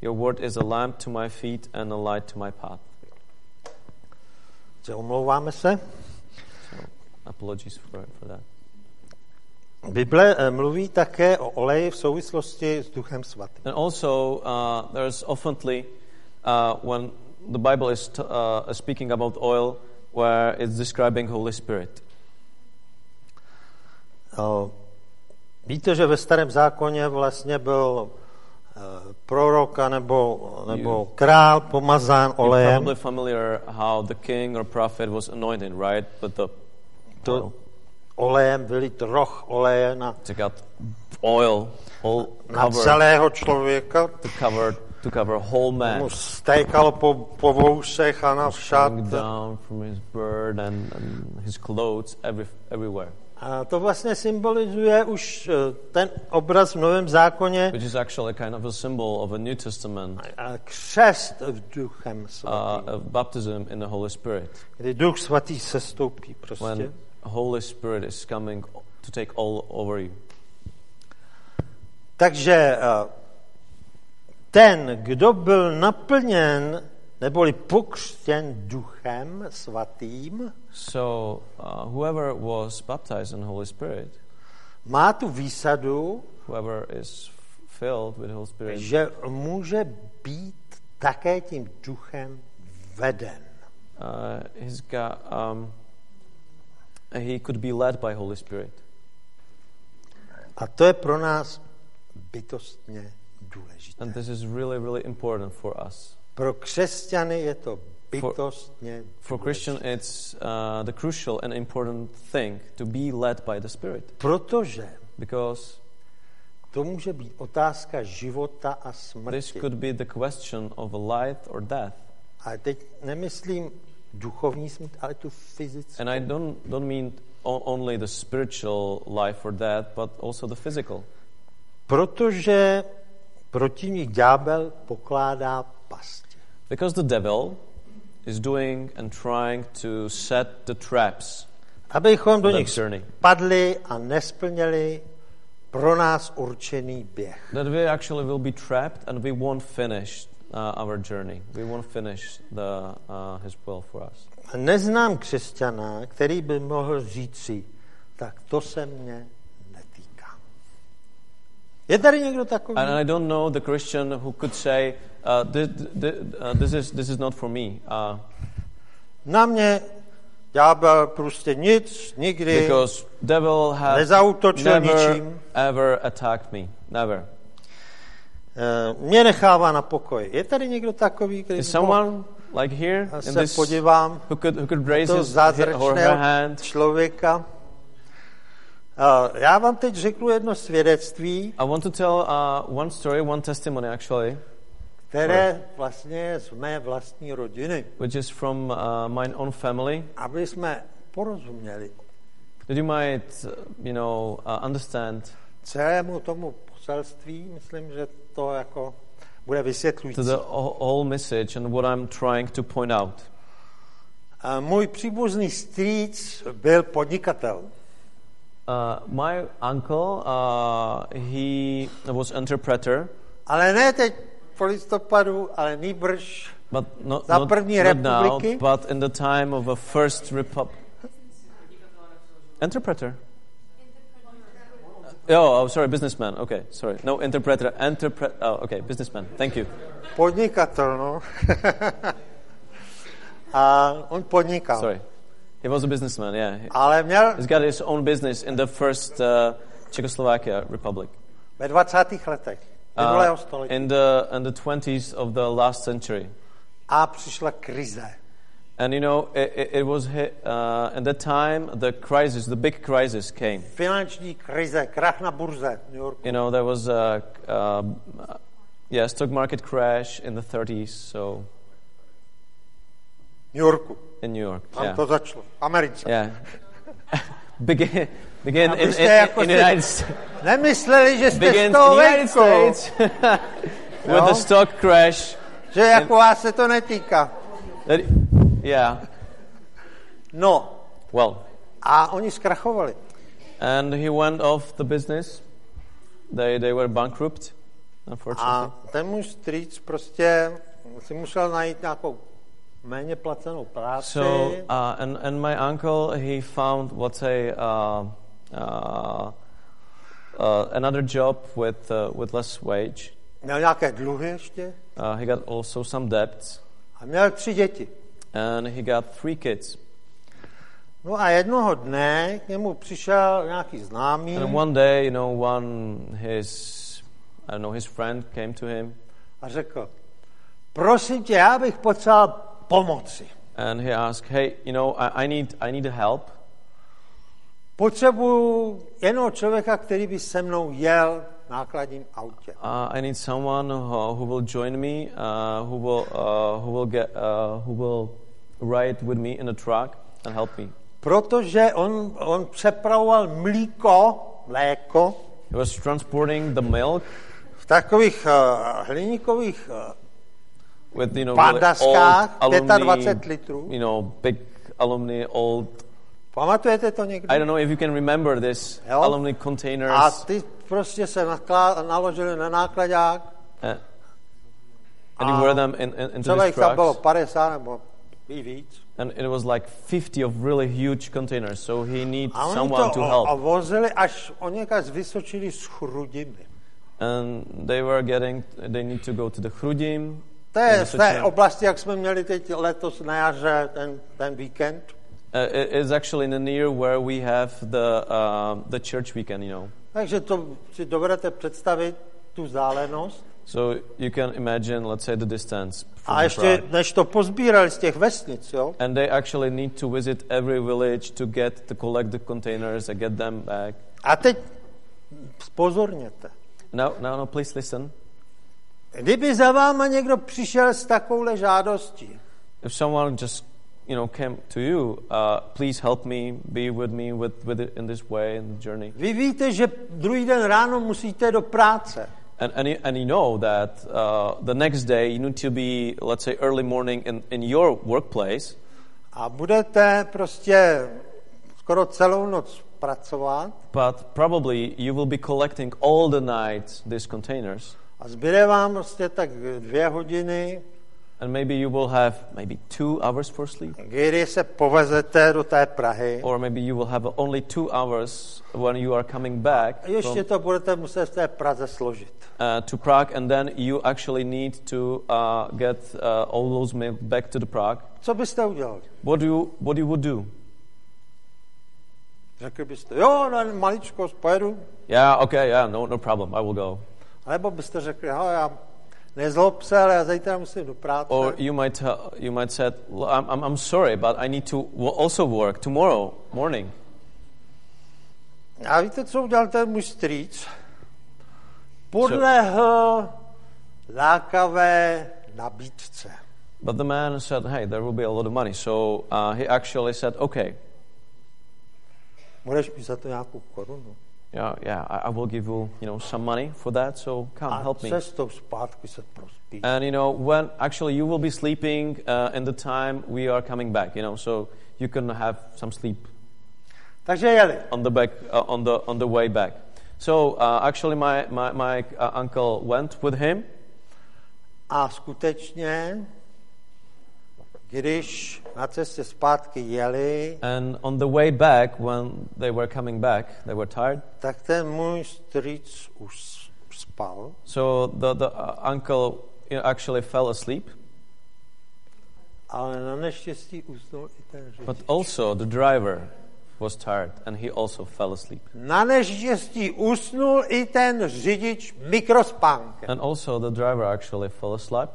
Your word is a lamp to my feet and a light to my path. že Omlouváme se. So apologies for, for that. Bible mluví také o oleji v souvislosti s Duchem Svatým. And also, uh, there's oftenly uh, when the Bible is t- uh, speaking about oil, where it's describing Holy Spirit. O, Víte, že ve starém zákoně vlastně byl eh, prorok nebo, nebo král pomazán You're olejem. probably familiar how the king or prophet was anointed, right? With the To oil. olejem vylit roh oleje na, oil all na covered celého člověka. to cover to cover whole man Mu stékalo po, po vousech a na coming down from his bird and, and his clothes every, everywhere, A to vlastně symbolizuje už eh, ten obraz v Novém zákoně which is actually kind of a symbol of a New Testament a křest v Duchem uh, Svatým. of baptism in the Holy Spirit, Kdy Duch Svatý se stoupí prostě. when Holy Spirit is coming to take all over you. Takže eh, ten, kdo byl naplněn neboli pokřtěn duchem svatým, So uh, whoever was baptized in the Holy Spirit, má tu výsadu, whoever is filled with the Holy Spirit, že může být také tím duchem veden. uh, he's got um, he could be led by Holy Spirit. A to je pro nás bytostně důležité. And this is really, really important for us. Pro křesťany je to bytostně For Christian, důležité. it's uh, the crucial and important thing to be led by the Spirit, Protože because to může být otázka života a this smrti. could be the question of a life or death. A teď nemyslím duchovní smrt, ale tu fyzickou. And I don't don't mean only the spiritual life or death, but also the physical, Protože protivník ďábel pokládá pasti. Because the devil is doing and trying to set the traps Abychom do nich padli a nesplněli pro nás určený běh. That we actually will be trapped and we won't finish uh, our journey. We won't finish the uh, His will for us. Neznám křesťana, který by mohl říci, tak to se mě netýká. Je tady někdo takový? And I don't know the Christian who could say, uh, this, uh, this, is, this is not for me. Uh, Na mě ďábel prostě nic, nikdy because devil has nezautočil never ničím. ever attacked me. Never. Eh, Mě nechává na pokoji. Je tady někdo takový, který someone like here in se this podívám who could, who could raise his, hi- or her hand? člověka. Eh, Já vám teď řeknu jedno svědectví, I want to tell uh, one story, one testimony actually, které vlastně je z mé vlastní rodiny, which is from uh, my own family, aby jsme porozuměli, That you might, uh, you know, uh, understand celému tomu poselství, myslím, že to jako bude vysvětlující. to the wh- whole message and what I'm trying to point out. A Můj příbuzný strýc byl podnikatel. Uh, my uncle, uh, he was interpreter, Ale ne teď po listopadu, ale nýbrž but not, Za not, první not now, republiky? but in the time of the first republic. Interpreter. Oh, oh, sorry, businessman. Okay, sorry. No, interpreter. Interpret. Oh, okay, businessman. Thank you. podnikatel, no. *laughs* A on podnikal. Sorry. He was a businessman, yeah. Ale měl He's got his own business in the first uh, Czechoslovakia republic. ve 20. letech minulého století. in the in the 20s of the last century. A přišla krize. And you know, it, it, it was hit, uh, at that time the crisis, the big crisis came. Finanční krize, krach na burze v New Yorku. You know, there was a uh, yeah stock market crash in the 30s, so New Yorku. in New York. Tam Yeah, to začalo. Americe. yeah. *laughs* begin begin in, in, Abyste in, jako in the United States. Nemysleli, že jste Begin z toho venku. *laughs* *laughs* With the stock crash. Že jako vás se to netýká. That, yeah. No. Well, A oni zkrachovali. and he went off the business. They they were bankrupt, unfortunately. A ten můj strýc prostě si musel najít nějakou méně placenou práci. So, uh, and, and my uncle, he found what's a, uh, another job with, uh, with less wage. Měl nějaké dluhy ještě. Uh, he got also some debts, A měl tři děti. and he got three kids. No a jednoho dne k němu přišel nějaký známý And one day, you know, one, his, I don't know, his friend came to him, a řekl, prosím tě, já bych potřeboval pomoci. and he asked, hey, you know, I, I need, I need help. Potřebuju jednoho člověka, který by se mnou jel v nákladním autě. Uh, I need someone who, who will join me, uh, who will, uh, who will get, uh, who will ride with me in a truck and help me. Protože on, on přepravoval mlíko, mléko, He was transporting the milk v takových uh, hliníkových uh, with you know really old pandaskách, alumni, 25 litrů. you know, big alumni, old. Pamatujete to někdy? I don't know if you can remember this Jo. alumni A containers. ty prostě se naklá, naložili na nákladák. Uh, and you A wear them in, in, into these tam bylo trucks. 50 nebo i víc. And it was like 50 of really huge containers. So he needs A oni someone to to help. a vozili až o někde z Chrudimy. And they were getting, they need to go to the Chrudim. To je z té oblasti, jak jsme měli teď letos na jaře ten, ten víkend. Uh, is actually in the near where we have the, uh, the church weekend, you know. Takže to si dovedete představit, tu vzdálenost. So you can imagine, let's say, the distance from A ještě, než to pozbírali z těch vesnic, jo, And they actually need to visit every village to get to collect the containers and get them back. a teď pozorněte. Now, now, now, please listen. Kdyby za váma někdo přišel s takovouhle žádostí, If someone just, you know, came to you, uh, please help me, be with me with, with it in this way in the journey. vy víte, že druhý den ráno musíte do práce. And, and, you, and you know that uh, the next day you need to be, let's say, early morning in, in your workplace, A budete prostě skoro celou noc pracovat but probably you will be collecting all the night these containers. a zbyde vám prostě tak dvě hodiny, And maybe you will have maybe two hours for sleep. kdy se povezete do té Prahy. Or maybe you will have only two hours when you are coming back A ještě to budete muset v té Praze složit. uh, to Prague, and then you actually need to uh, get uh, all those milk back to the Prague. Co byste udělali? What do you, what you would do? Řekli byste, jo, na maličko pojedu. Yeah, okay, yeah, no, no problem, I will go. Nebo byste řekli, já nezlob se, ale já zítra musím do práce. Or you might tell, you might said, "Well, I'm, I'm, I'm sorry, but I need to also work tomorrow morning. A víte, co udělal ten můj strýc? Podlehl lákavé nabídce. But the man said, hey, there will be a lot of money. So uh, he actually said, okay. budeš mi za to nějakou korunu. Yeah, yeah, I, I will give you, you know, some money for that. So come, A help me. And you know, when actually you will be sleeping uh, in the time we are coming back, you know, so you can have some sleep Takže jeli. on the back uh, on the on the way back. So uh, actually, my my, my uh, uncle went with him, A skutečně, když na cestě zpátky jeli, and on the way back, when they were coming back, they were tired. tak ten můj strýc už spal. So the the uh, uncle actually fell asleep, Ale na neštěstí usnul i ten řidič. but also the driver was tired, and he also fell asleep. Na neštěstí usnul i ten řidič mikrospánkem. And also the driver actually fell asleep,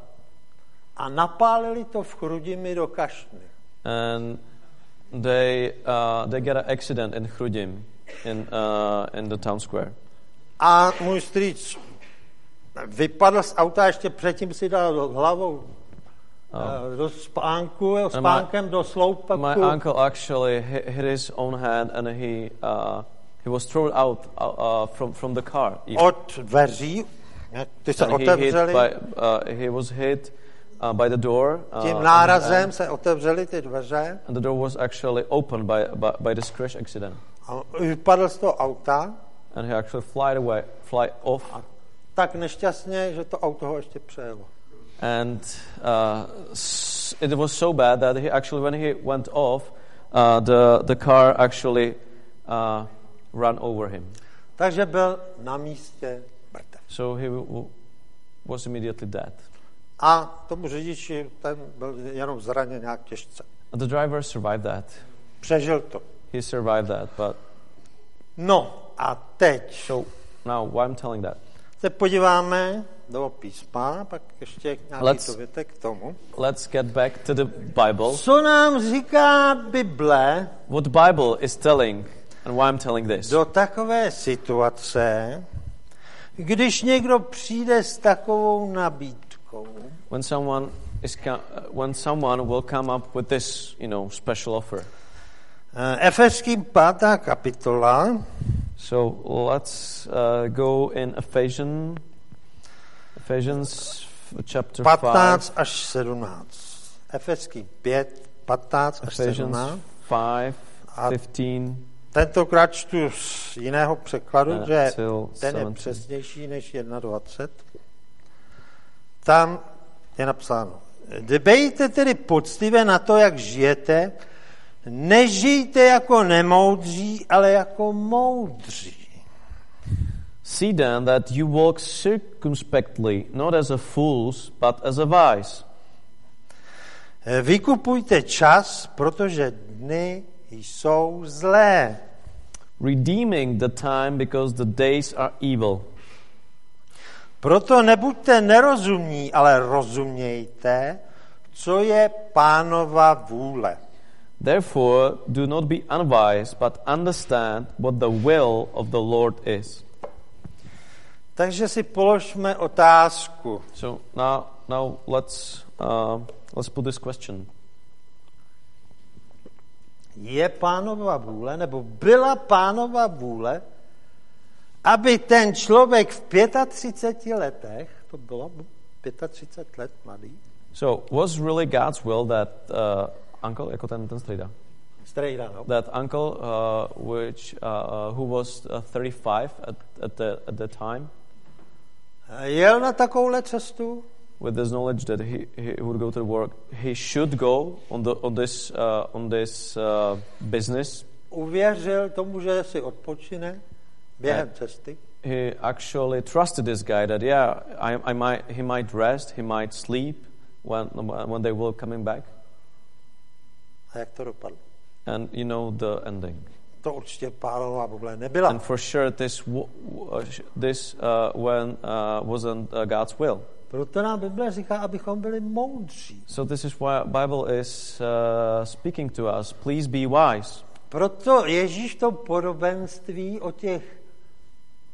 A napálili to v Chrudimi do kašny. and they uh, they get an accident in Chrudim, in uh, in the town square. A můj strýc vypadl z auta, ještě předtím si dal hlavou oh. do spánku, spánkem do sloupaku. My uncle actually hit, hit his own head, and he uh, he was thrown out uh, uh, from from the car. even. od dveří, ty se And he hit by uh, he was hit uh, by the door. Uh, tím nárazem se otevřely ty dveře and the door was actually opened by by, by this crash accident, a vypadl z toho auta and he actually flied away, fly off, tak nešťastně, že to auto ho ještě přejelo. and uh, it was so bad that he actually when he went off, uh, the the car actually uh, ran over him. Takže byl na místě mrtev. So he was immediately dead. A tomu řidiči, ten byl jenom zraněn nějak těžce. And the driver survived that. Přežil to. He survived that. But No a teď so now, why I'm telling that? se podíváme do písma, pak ještě nějaký Let's- dovětek k tomu. Let's get back to the Bible. Co nám říká Bible What Bible is telling, and why I'm telling this. do takové situace, když někdo přijde s takovou nabídkou, When someone is uh, when someone will come up with this, you know, special offer. Eh, Efeským pátá kapitola, So let's uh, go in Ephesians, Ephesians chapter 15 five. až 17. Efeským 5, 15 až Ephesians 17. five, A- fifteen. Tentokrát čtu z jiného překladu, Uh, že ten je 17. přesnější než 21. Tam je napsáno, dbejte tedy poctivě na to, jak žijete, nežijte jako nemoudří, ale jako moudří. See then that you walk circumspectly, not as a fools, but as a wise, Vykupujte čas, protože dny jsou zlé. redeeming the time because the days are evil. Proto nebuďte nerozumní, ale rozumějte, co je pánova vůle. Therefore, do not be unwise, but understand what the will of the Lord is. Takže si položme otázku. So now, now let's uh, let's put this question: Je pánova vůle, nebo byla pánova vůle, aby ten člověk v 35 letech, to bylo 35 let mladý, So, was really God's will that uh, uncle, jako ten, ten strejda, strejda, no, that uncle, uh, which uh, uh, who was uh, 35 at, at the at the time, jel na takovouhle cestu, with this knowledge that he, he would go to work, he should go on the on this uh, on this uh, business. uvěřil tomu, že si odpočine He actually trusted this guy that yeah, I, I might he might rest, he might sleep when when they will coming back, a jak to dopadlo. and you know the ending. To určitě pánova vůle nebyla. And for sure, this uh, this uh, when uh, wasn't uh, God's will. Proto nám Bible říká, abychom byli moudří. So this is why Bible is uh, speaking to us. Please be wise. Proto Ježíš to podobenství o těch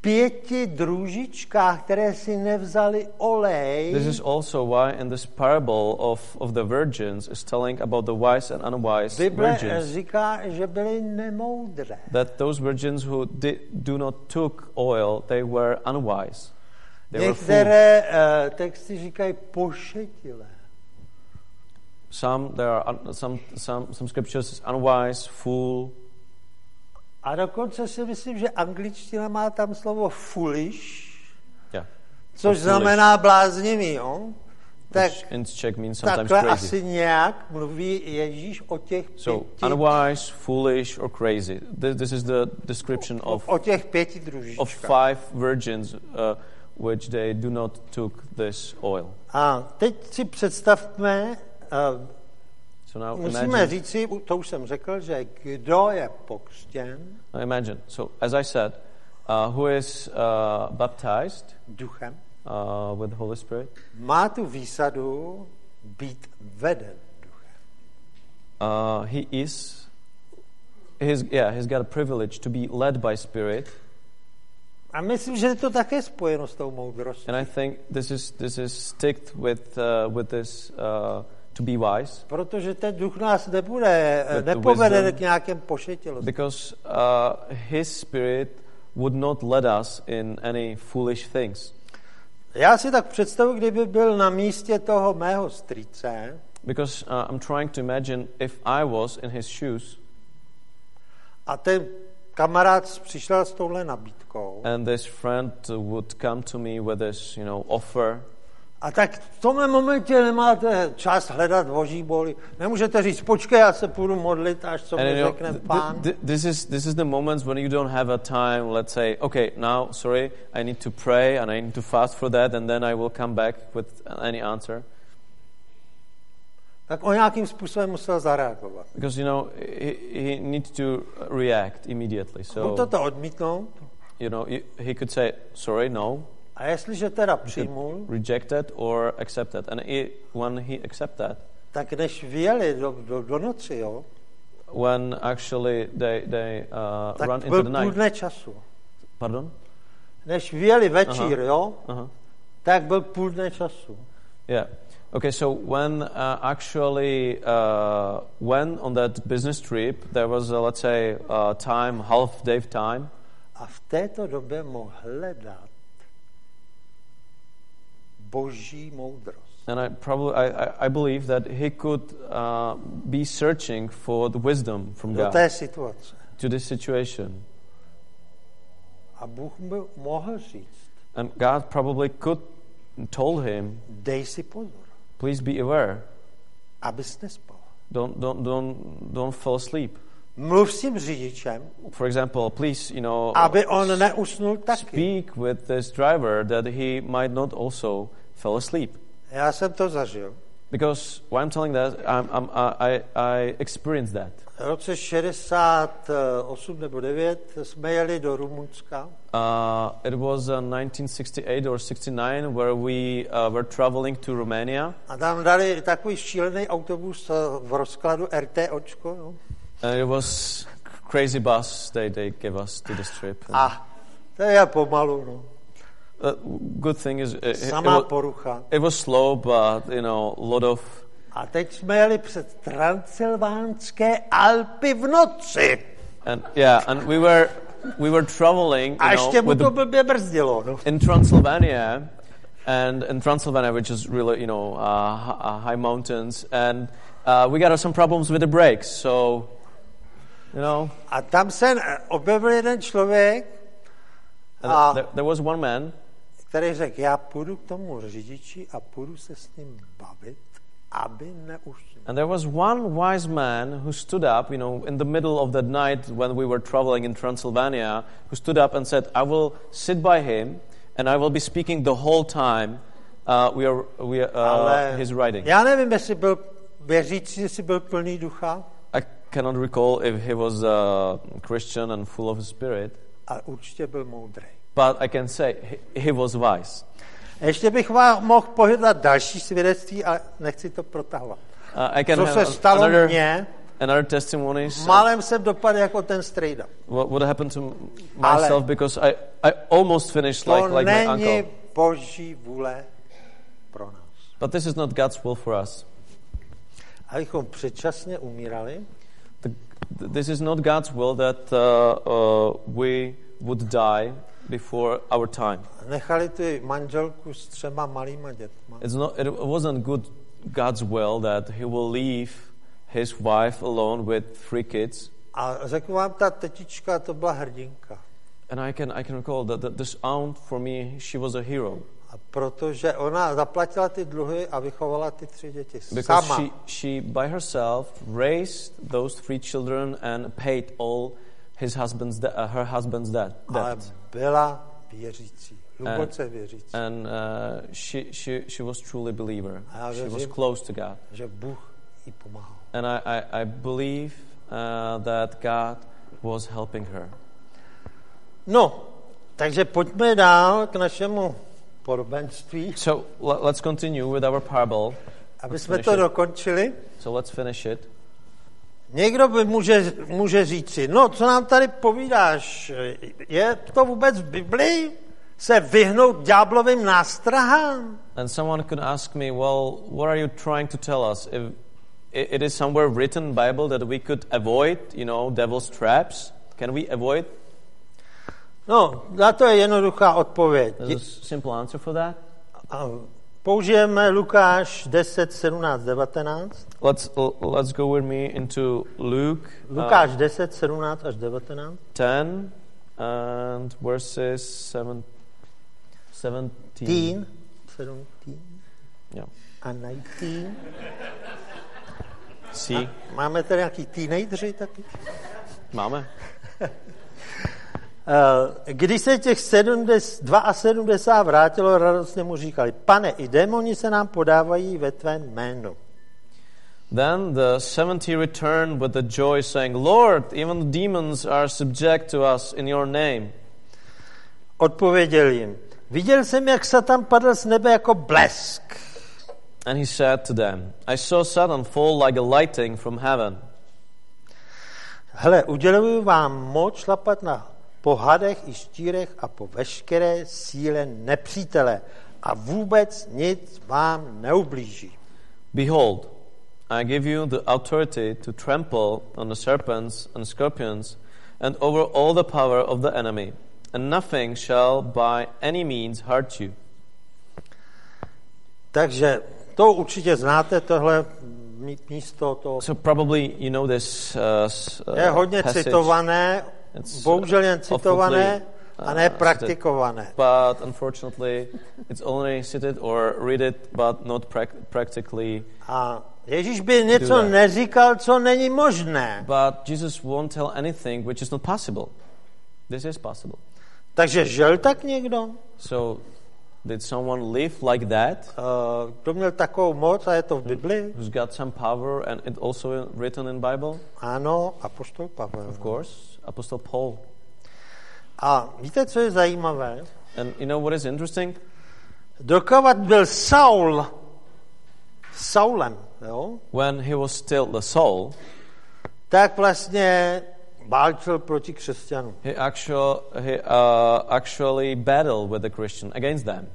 pěti družičkách, které si nevzali olej, This is also why in this parable of, of the virgins is telling about the wise and unwise Bible virgins. říká, že byly nemoudré. That those virgins who did, do not took oil, they were unwise. They were. Některé uh, texty říkají pošetilé. Some there are some some some scriptures is unwise, fool. A dokonce si myslím, že angličtina má tam slovo foolish, Yeah. což Foolish. znamená bláznivý, jo? Tak which in Czech means sometimes takhle crazy. asi nějak mluví Ježíš o těch So pěti, unwise, foolish, or crazy. This, this is the description of o těch pěti of družičkách. five virgins, uh, which they do not took this oil. A teď si představme, uh, So now musíme imagine. říci, to už jsem řekl, že kdo je pokřtěn Now imagine. So as I said, uh, who is uh, baptized duchem, uh, with the Holy Spirit? má tu výsadu být veden duchem. Uh, he is. He's, yeah, he's got a privilege to be led by Spirit, A myslím, že je to také spojeno s tou moudrostí. and I think this is this is sticked with uh, with this uh, to be wise, Protože ten duch nás nebude, nepovede k nějakém pošetilosti. because uh, His Spirit would not let us in any foolish things. Já si tak představuji, kdyby byl na místě toho mého strýce, Because uh, I'm trying to imagine if I was in his shoes a ten kamarád přišel s touhle nabídkou. and this friend would come to me with this, you know, offer. A tak v tomhle momentě nemáte čas hledat boží boli. Nemůžete říct, počkej, já se půjdu modlit, až co mi řekne pán. th- this is this is the moments when you don't have a time. Let's say, okay, now sorry, I need to pray and I need to fast for that, and then I will come back with any answer Tak on nějakým způsobem musel zareagovat. because you know he, he needs to react immediately. Buď So toto odmítnout, you know he could say sorry, no, a jestliže teda přijmul, reject it or accept it. And he, when he accept that, tak než vyjeli do, do, do noci, jo, when actually they they uh, tak run into byl the půl night. dne času. Pardon? Než vyjeli večír, Aha. jo, Uh-huh. tak byl půl dne času. Yeah. Okay, so when uh, actually uh, when on that business trip there was a, let's say uh, time half day time, A v této době mohl hledat boží moudrost. and I probably I, I, believe that he could uh, be searching for the wisdom from Do God té situace. to this situation, A Bůh mu mohl říct, and God probably could told him, dej si pozor, please be aware, abys nespal. don't don't don't don't fall asleep. Mluv s tím řidičem, For example, please you know aby on neusnul taky. speak with this driver that he might not also fall asleep. Já jsem to zažil. Because why I'm telling that, I'm, I'm, I, I experienced that. V roce 68 nebo 9 jsme jeli do Rumunska Uh, it was uh, 1968 or 69 where we uh, were traveling to Romania. a tam dali takový šílený autobus v rozkladu RTOčko. Jo? And it was crazy bus they, they gave us to this trip. A to je pomalu. No. Uh, good thing is it, it, it, porucha. it was slow, but you know, a lot of A teď jsme jeli před transylvánské Alpy v noci. and yeah, and we were we were traveling, A you know, ještě mu to blbě brzdilo. No. in Transylvania, and in Transylvania, which is really you know uh, uh, high mountains, and uh, we got some problems with the brakes. So, you know, A tam se objevil jeden člověk, A- there, there was one man, který řekl, já půjdu k tomu řidiči a půjdu se s ním bavit, aby and there was one wise man who stood up, you know, in the middle of that night when we were traveling in Transylvania, who stood up and said, "I will sit by him, and I will be speaking the whole time." Uh, we are, we are, uh, his writing. já nevím, jestli byl věřící, jestli byl plný ducha, I cannot recall if he was a Christian and full of Spirit. ale určitě byl moudrý. But I can say he, he was wise. Ještě bych vám mohl pohydat další svědectví, ale nechci to protahovat. Uh, I can Co se stalo another, mně, Another testimony uh, Málem jsem dopadl jako ten strejda. what, what happened to Ale- myself because I, I almost finished To like, like my není uncle. boží vůle pro nás. But this is not God's will for us. Abychom předčasně umírali, The, th- this is not God's will that uh, uh, we would die before our time. nechali ty manželku s třema malýma dětma. It's not, it wasn't good God's will that He will leave His wife alone with three kids. A řeknu vám, ta tetička to byla hrdinka. And I can, I can recall that, that this aunt, for me, she was a hero. A protože ona zaplatila ty dluhy a vychovala ty tři děti Because sama. she, she, by herself, raised those three children and paid all his husband's de- uh, her husband's debt. ale. Byla věřící, hluboce věřící. And uh, she, she, she was truly believer. Já She was věřím- close to God. že Bůh jí pomáhal. And I, I, I believe uh, that God was helping her. No, takže pojďme dál k našemu podobenství, So le- let's continue with our parable. aby jsme to dokončili. So let's finish it. Někdo by může, může říci, no co nám tady povídáš, je to vůbec v Biblii? Se vyhnout ďáblovým nástrahám? And someone could ask me, well, what are you trying to tell us? If it is somewhere written Bible that we could avoid, you know, devil's traps. Can we avoid? No, na to je jednoduchá odpověď. There's a simple answer for that. A Použijeme Lukáš 10, 17, 19. Let's let's go with me into Luke uh, Lukáš 10, 17 až 19. 10 and verses 7, 17. Teen, 17 Yeah. a 19. See, Máme tady nějaký teenageři taky? máme. *laughs* Eh, Když se těch 70, 72 vrátilo, radostně mu říkali, pane, i démoni se nám podávají ve tvém jménu. Then the 70 returned with the joy, saying, Lord, even the demons are subject to us in your name. Odpověděl jim, viděl jsem, jak Satan padl z nebe jako blesk. And he said to them, I saw Satan fall like a lightning from heaven. Hele, uděluji vám moc šlapat na po hadech i štírech a po veškeré síle nepřítele a vůbec nic vám neublíží. Behold, I give you the authority to trample on the serpents and scorpions and over all the power of the enemy, and nothing shall by any means hurt you. Takže to určitě znáte, tohle mí- místo, to So probably you know this uh, uh, je hodně passage, citované, It's, bohužel jen citované uh, a ne praktikované. but unfortunately it's only cited or read it but not prac- practically A Ježíš by něco neříkal, co není možné. but jesus won't tell anything which is not possible this is possible Takže žil tak někdo? so did someone live like that Eh, Kdo měl takovou moc a je to v Biblii? who's got some power and it also written in bible Ano, apoštol Pavel. of course apostle paul A víte, co je zajímavé? and you know what is interesting Dokávat byl Saul Saulem, jo? when he was still the soul tak vlastně válčil proti křesťanům. he actual, he uh, actually battled with the christian against them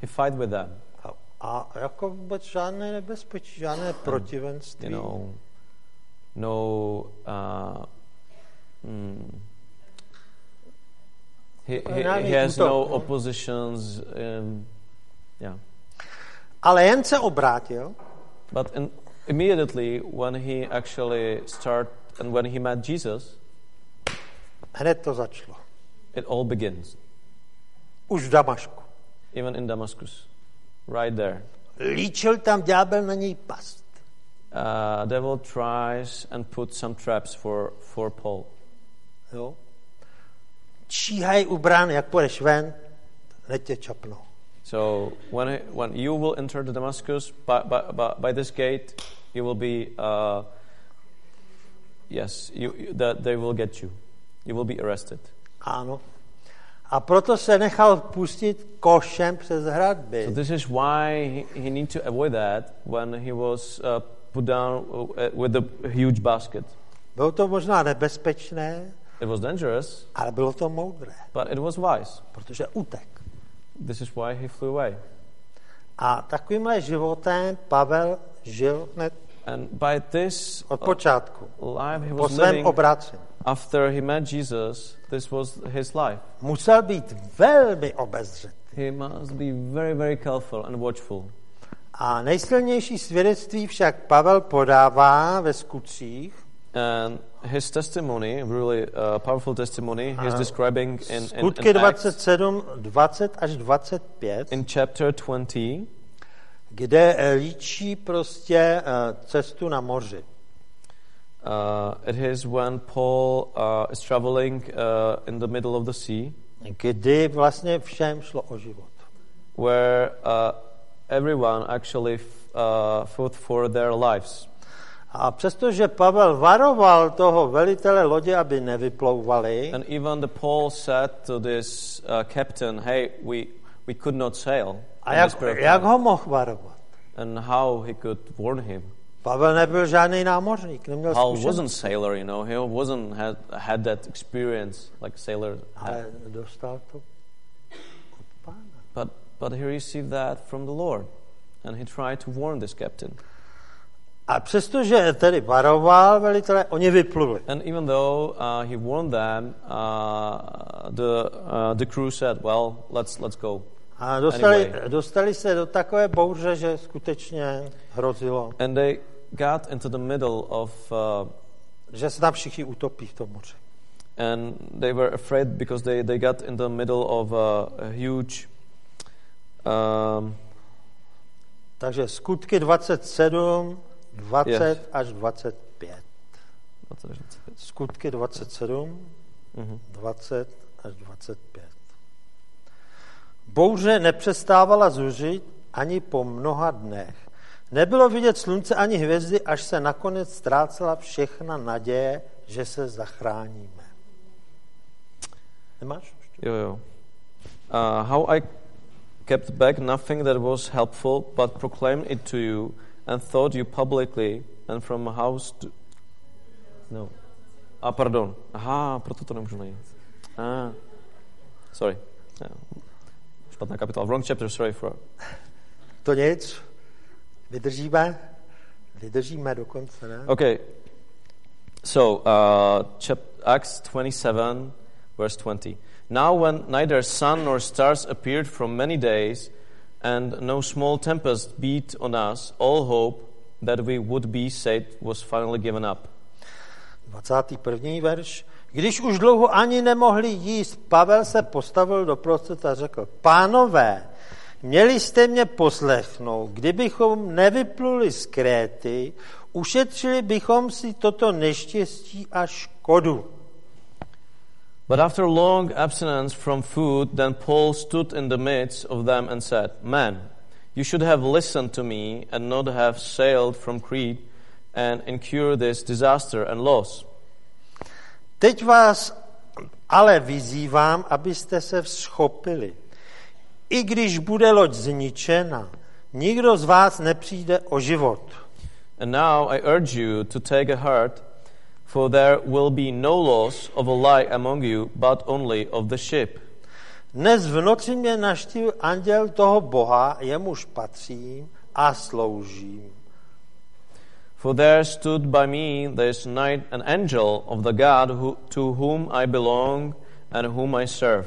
he fight with them A, a jako vůbec žádné nebezpečí, žádné protivenství. you know, no, uh, mm, he, he, he has no. oppositions. Um, yeah, Ale jen se obrátil but in, immediately when he actually start and when he met Jesus, hned to začalo. it all begins. Už v Damašku. Even in Damascus, right there, Líčil tam ďábel na něj past. uh, devil tries and puts some traps for for Paul. Jo? Číhaj u brán, jak půjdeš ven, hned tě čapnou. So when he, when you will enter the Damascus by, by, by, by this gate, you will be uh, yes, you, you that they will get you. You will be arrested. Ano. A proto se nechal pustit košem přes hradby. So this is why he, he need to avoid that when he was uh, put down uh, with the huge basket. Bylo to možná nebezpečné, It was dangerous, ale bylo to moudré, but it was wise. protože utek. This is why he flew away. A takovýmhle životem Pavel žil hned And by this od počátku, life he po was svém living obracení. after he met Jesus, this was his life. Musel být velmi obezřetný. He must be very, very careful and watchful. A nejsilnější svědectví však Pavel podává ve skutcích, And his testimony, really uh, powerful testimony, he's describing in, in, skutky in, Acts, 27, 20 až 25, in chapter 20, kde eh, líčí prostě eh, cestu na moři. Uh, it is when Paul uh, is traveling uh, in the middle of the sea, kdy vlastně všem šlo o život. where uh, everyone actually uh, fought for their lives. A přestože Pavel varoval toho velitele lodě, aby nevyplouvali, And even the Paul said to this uh, captain, "Hey, we we could not sail." Jak, jak ho mohl varovat? And how he could warn him? Pavel nebyl žádný námořník, neměl Paul zkušenost, wasn't sailor, you know. He wasn't had had that experience like sailor. had. ale dostal to od pána. But but he received that from the Lord, and he tried to warn this captain. A přestože tedy varoval velitele, oni vypluli. And even though uh, he warned them, uh, the uh, the crew said, "Well, let's let's go." A dostali, Anyway. dostali se do takové bouře, že skutečně hrozilo, And they got into the middle of, uh, že se tam všichni utopí v tom moři. and they were afraid because they, they got in the middle of a, a huge. Um, Takže skutky 27, 20 Yes. až 25. what's it? Skutky 27, Mhm. 20 až 25. Bouře nepřestávala zuřit ani po mnoha dnech. Nebylo vidět slunce ani hvězdy, až se nakonec ztrácela všechna naděje, že se zachráníme. Nemáš? Yo, yo. Uh, how I kept back nothing that was helpful, but proclaimed it to you and taught you publicly and from house to. No. A pardon. Aha, proto to nemůžu najít. Ah. Sorry. Yeah. Špatná kapitola. Wrong chapter, sorry for. To nic. Vydržíme? Vydržíme dokonce, ne? Okay. So, uh, chap- Acts 27, verse 20. Now, when neither sun nor stars appeared from many days, and no small tempest beat on us, all hope that we would be saved was finally given up. 21. verš. Když už dlouho ani nemohli jíst, Pavel se postavil do prostřed a řekl, pánové, měli jste mě poslechnout, kdybychom nevypluli z Kréty, ušetřili bychom si toto neštěstí a škodu. But after long abstinence from food, then Paul stood in the midst of them and said, Men, you should have listened to me and not have sailed from Crete and incur this disaster and loss. Teď vás ale vyzývám, abyste se vzchopili. I když bude loď zničena, nikdo z vás nepřijde o život. And now I urge you to take a heart, for there will be no loss of a life among you, but only of the ship. Dnes v noci mě naštívil anděl toho Boha, jemuž patřím a sloužím. For there stood by me this night an angel of the God who, to whom I belong and whom I serve.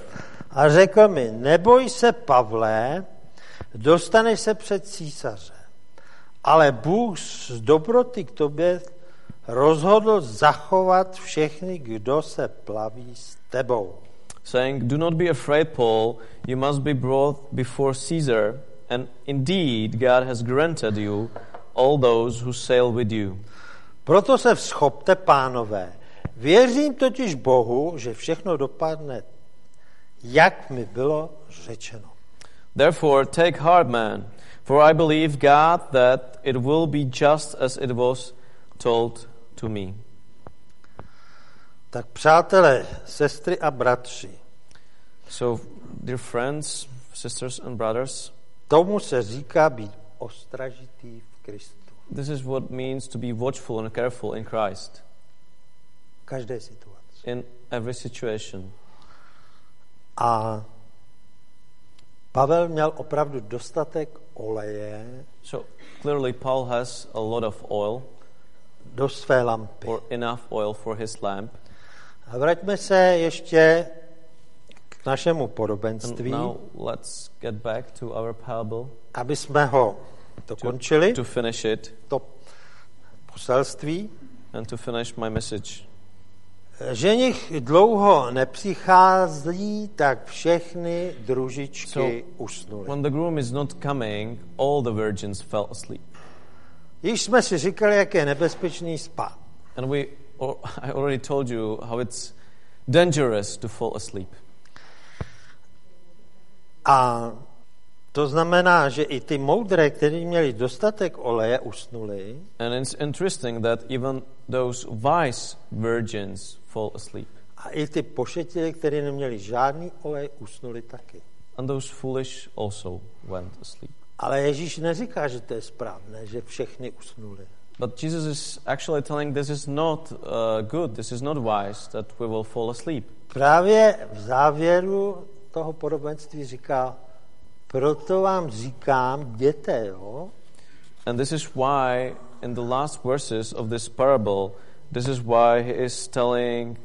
A řekl mi, neboj se, Pavle, dostaneš se před císaře. Ale Bůh z dobroty k tobě rozhodl zachovat všechny, kdo se plaví s tebou. saying, Do not be afraid, Paul, you must be brought before Caesar, and indeed God has granted you all those who sail with you. Proto se vzchopte, pánové. Věřím totiž Bohu, že všechno dopadne, jak mi bylo řečeno. Therefore, take heart, man, for I believe God that it will be just as it was told to me. Tak přátelé, sestry a bratři, So, dear friends, sisters, and brothers, tomu se říká být ostražitý v Kristu. This is what means to be watchful and careful in Christ V každé situaci. in every situation. A Pavel měl opravdu dostatek oleje So clearly, Paul has a lot of oil do své lampy. or enough oil for his lamp. A vraťme se ještě k našemu And podobenství, now let's get back to our parable aby jsme ho dokončili, to finish it to poselství. and to finish my message. Ženich dlouho nepřichází, tak všechny družičky So, usnuly. When the groom is not coming, all the virgins fell asleep. Již jsme si říkali, jak je nebezpečný spát. And we, or, *laughs* I already told you how it's dangerous to fall asleep. A to znamená, že i ty moudré, kteří měli dostatek oleje, usnuli. And it's interesting that even those wise virgins fall asleep. A i ty pošetili, kteří neměli žádný olej, usnuli taky. And those foolish also went asleep. Ale Ježíš neříká, že to je správné, že všechny usnuli. But Jesus is actually telling this is not uh, good, this is not wise, that we will fall asleep. Právě v závěru toho podobenství říká, proto vám říkám, jděte, jo? And this is why, in the last verses of this parable, this is why he is telling,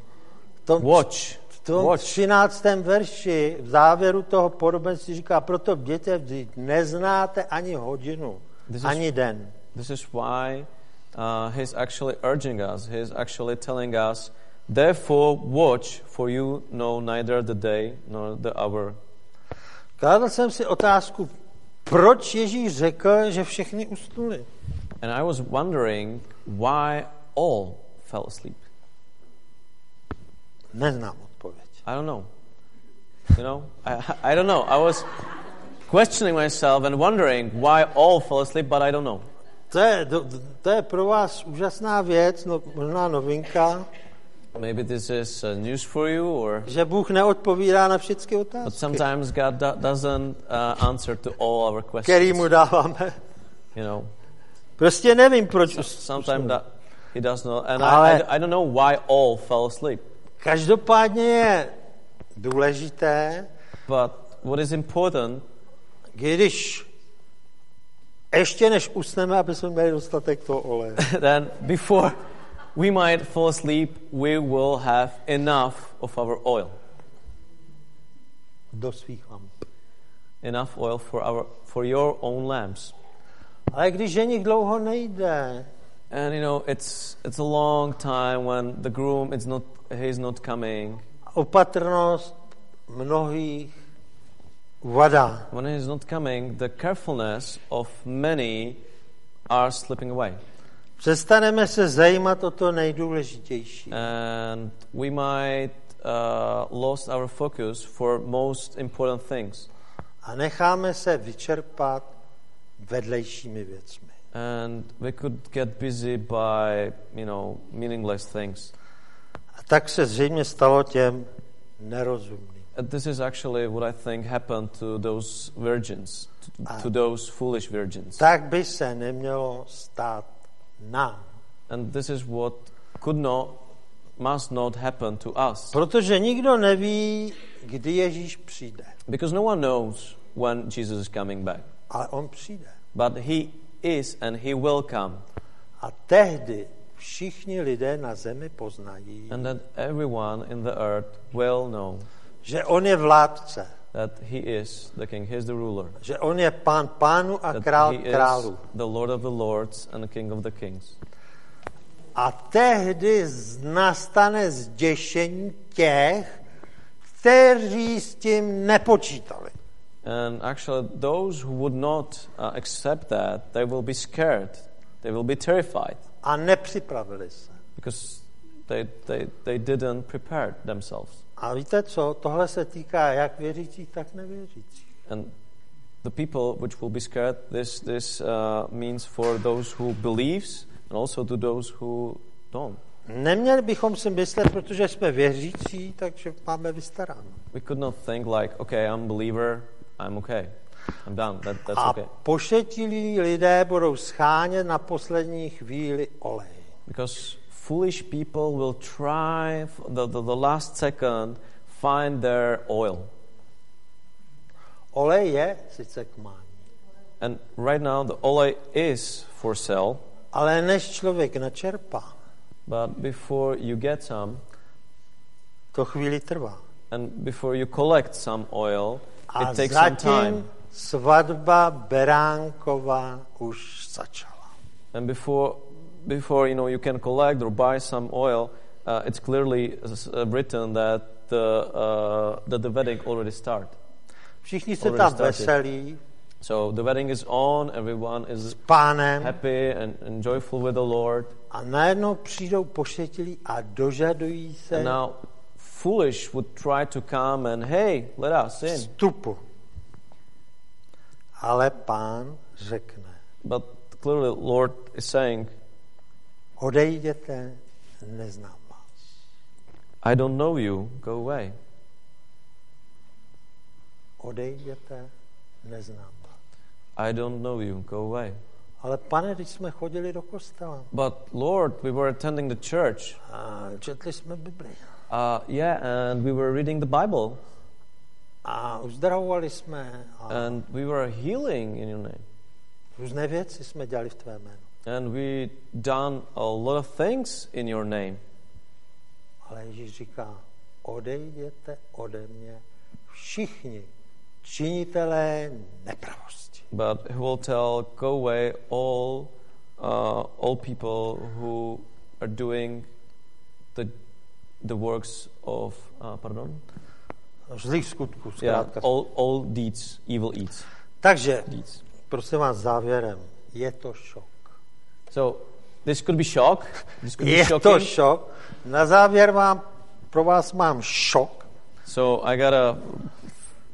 tom, watch, v tom watch. 13. verši v závěru toho podobenství říká, proto bděte vždyť, neznáte ani hodinu, This is- ani den. This is why uh, he's actually urging us. He's actually telling us, therefore watch, for you know neither the day nor the hour. Kladl jsem si otázku, proč Ježíš řekl, že všechny usnuli? And I was wondering why all fell asleep. Neznám odpověď. I don't know. You know, I, I don't know. I was questioning myself and wondering why all fell asleep, but I don't know. To je, to, to je pro vás úžasná věc, no, možná novinka, Maybe this is uh, news for you, or že Bůh neodpovídá na všechny but otázky, sometimes God do- doesn't uh, answer to all our který mu questions. dáváme. You know, Prostě nevím, proč. us- sometimes that He does not, and I, Ale- I, I don't know why all fell asleep. Každopádně je důležité, But what is important když ještě než usneme, aby jsme měli dostatek toho oleje. *laughs* then before we might fall asleep, we will have enough of our oil, do svých lamp. enough oil for our for your own lamps. Ale když ženich dlouho nejde, And you know, it's it's a long time when the groom is not he's not coming. opatrnost mnohých vadá. When he's not coming, the carefulness of many are slipping away. Přestaneme se zajímat o to nejdůležitější. And we might uh, lost our focus for most important things. A necháme se vyčerpat vedlejšími věcmi. And we could get busy by, you know, meaningless things. A tak se zřejmě stalo těm nerozumným. And this is actually what I think happened to those virgins, to, to those foolish virgins. Tak by se nemělo stát nám. And this is what could not, must not happen to us. Protože nikdo neví, kdy Ježíš přijde. Because no one knows when Jesus is coming back. Ale on přijde. But he is and he will come. A tehdy všichni lidé na zemi poznají, And that everyone in the earth will know že on je vládce, that he is the king, he is the ruler. že on je pán pánu a That král he is králů. the Lord of the lords and the king of the kings. A tehdy nastane zděšení těch, kteří s tím nepočítali. And actually, those who would not uh, accept that, they will be scared. They will be terrified A nepřipravili se. because they, they, they didn't prepare themselves. A víte co? Tohle se týká jak věřících, tak nevěřících. And the people which will be scared, this, this uh, means for those who believes and also to those who don't. Neměli bychom si myslet, protože jsme věřící, takže máme vystaráno. We could not think like, okay, I'm believer, I'm okay. I'm done. That, that's A okay. pošetilí lidé budou schánět na poslední chvíli olej. Because foolish people will try the, the, the last second find their oil. Olej je sice k mání, And right now the oil is for sale, ale než člověk načerpá, but before you get some to chvíli trvá. and before you collect some oil, A it takes some time. svatba Beránková už začala. And before before you know you can collect or buy some oil, uh, it's clearly uh, uh, written that the uh, that the wedding already start. Všichni se tam started. veselí So the wedding is on. Everyone is pánem happy and, and joyful with the Lord. a najednou přijdou pošetilí a dožadují se And now, foolish would try to come and hey, let us in. vstupu. Ale pán řekne, But clearly, Lord is saying, odejděte, neznám vás. I don't know you. Go away. Odejděte, neznám vás. I don't know you. Go away. Ale pane, když jsme chodili do kostela But Lord, we were attending the church. a četli jsme Bibli Uh, yeah, and we were reading the Bible, a uzdravovali jsme a and we were healing in your name, různé věci jsme dělali v tvé jménu. And we done a lot of things in your name. Ale Ježíš říká, odejděte ode mě všichni činitelé nepravosti. But he will tell, go away, all, uh, all people who are doing the, the works of, uh, pardon? Zlých skutků, Yeah, zkrátka. all, all deeds, evil deeds. Takže, deeds. prosím vás, závěrem, je to šok. So this could be shock. This could be Je to shocking. šok. Na závěr vám, pro vás mám šok. So I gotta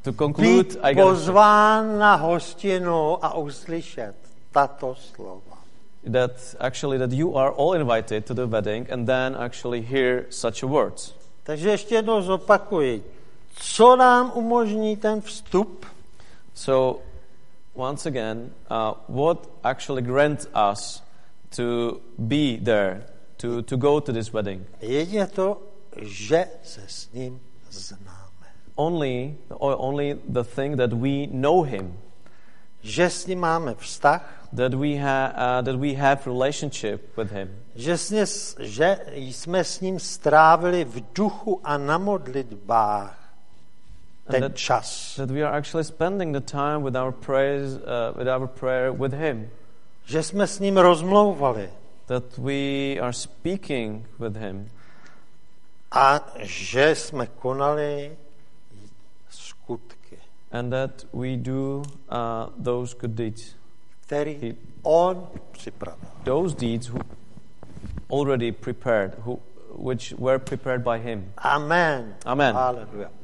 to conclude. Být I gotta pozván na hostinu a uslyšet tato slova. that actually that you are all invited to the wedding, and then actually hear such words. Takže ještě jednou zopakuji. Co nám umožní ten vstup? So once again, uh, what actually grants us to be there, to to go to this wedding? Jedině to, že se s ním známe. Only, or only the thing that we know Him, Že s ním máme vztah, that we have, uh, that we have relationship with Him. že, s ně, že jsme s ním strávili v duchu a na modlitbách ten that- čas. That we are actually spending the time with our praise, uh, with our prayer with Him. Že jsme s ním rozmlouvali That we are speaking with Him. a že jsme konali skutky, and that we do uh, those good deeds, který He- on připravil. those deeds who already prepared, who, which were prepared by Him. Amen. Amen. Haleluja.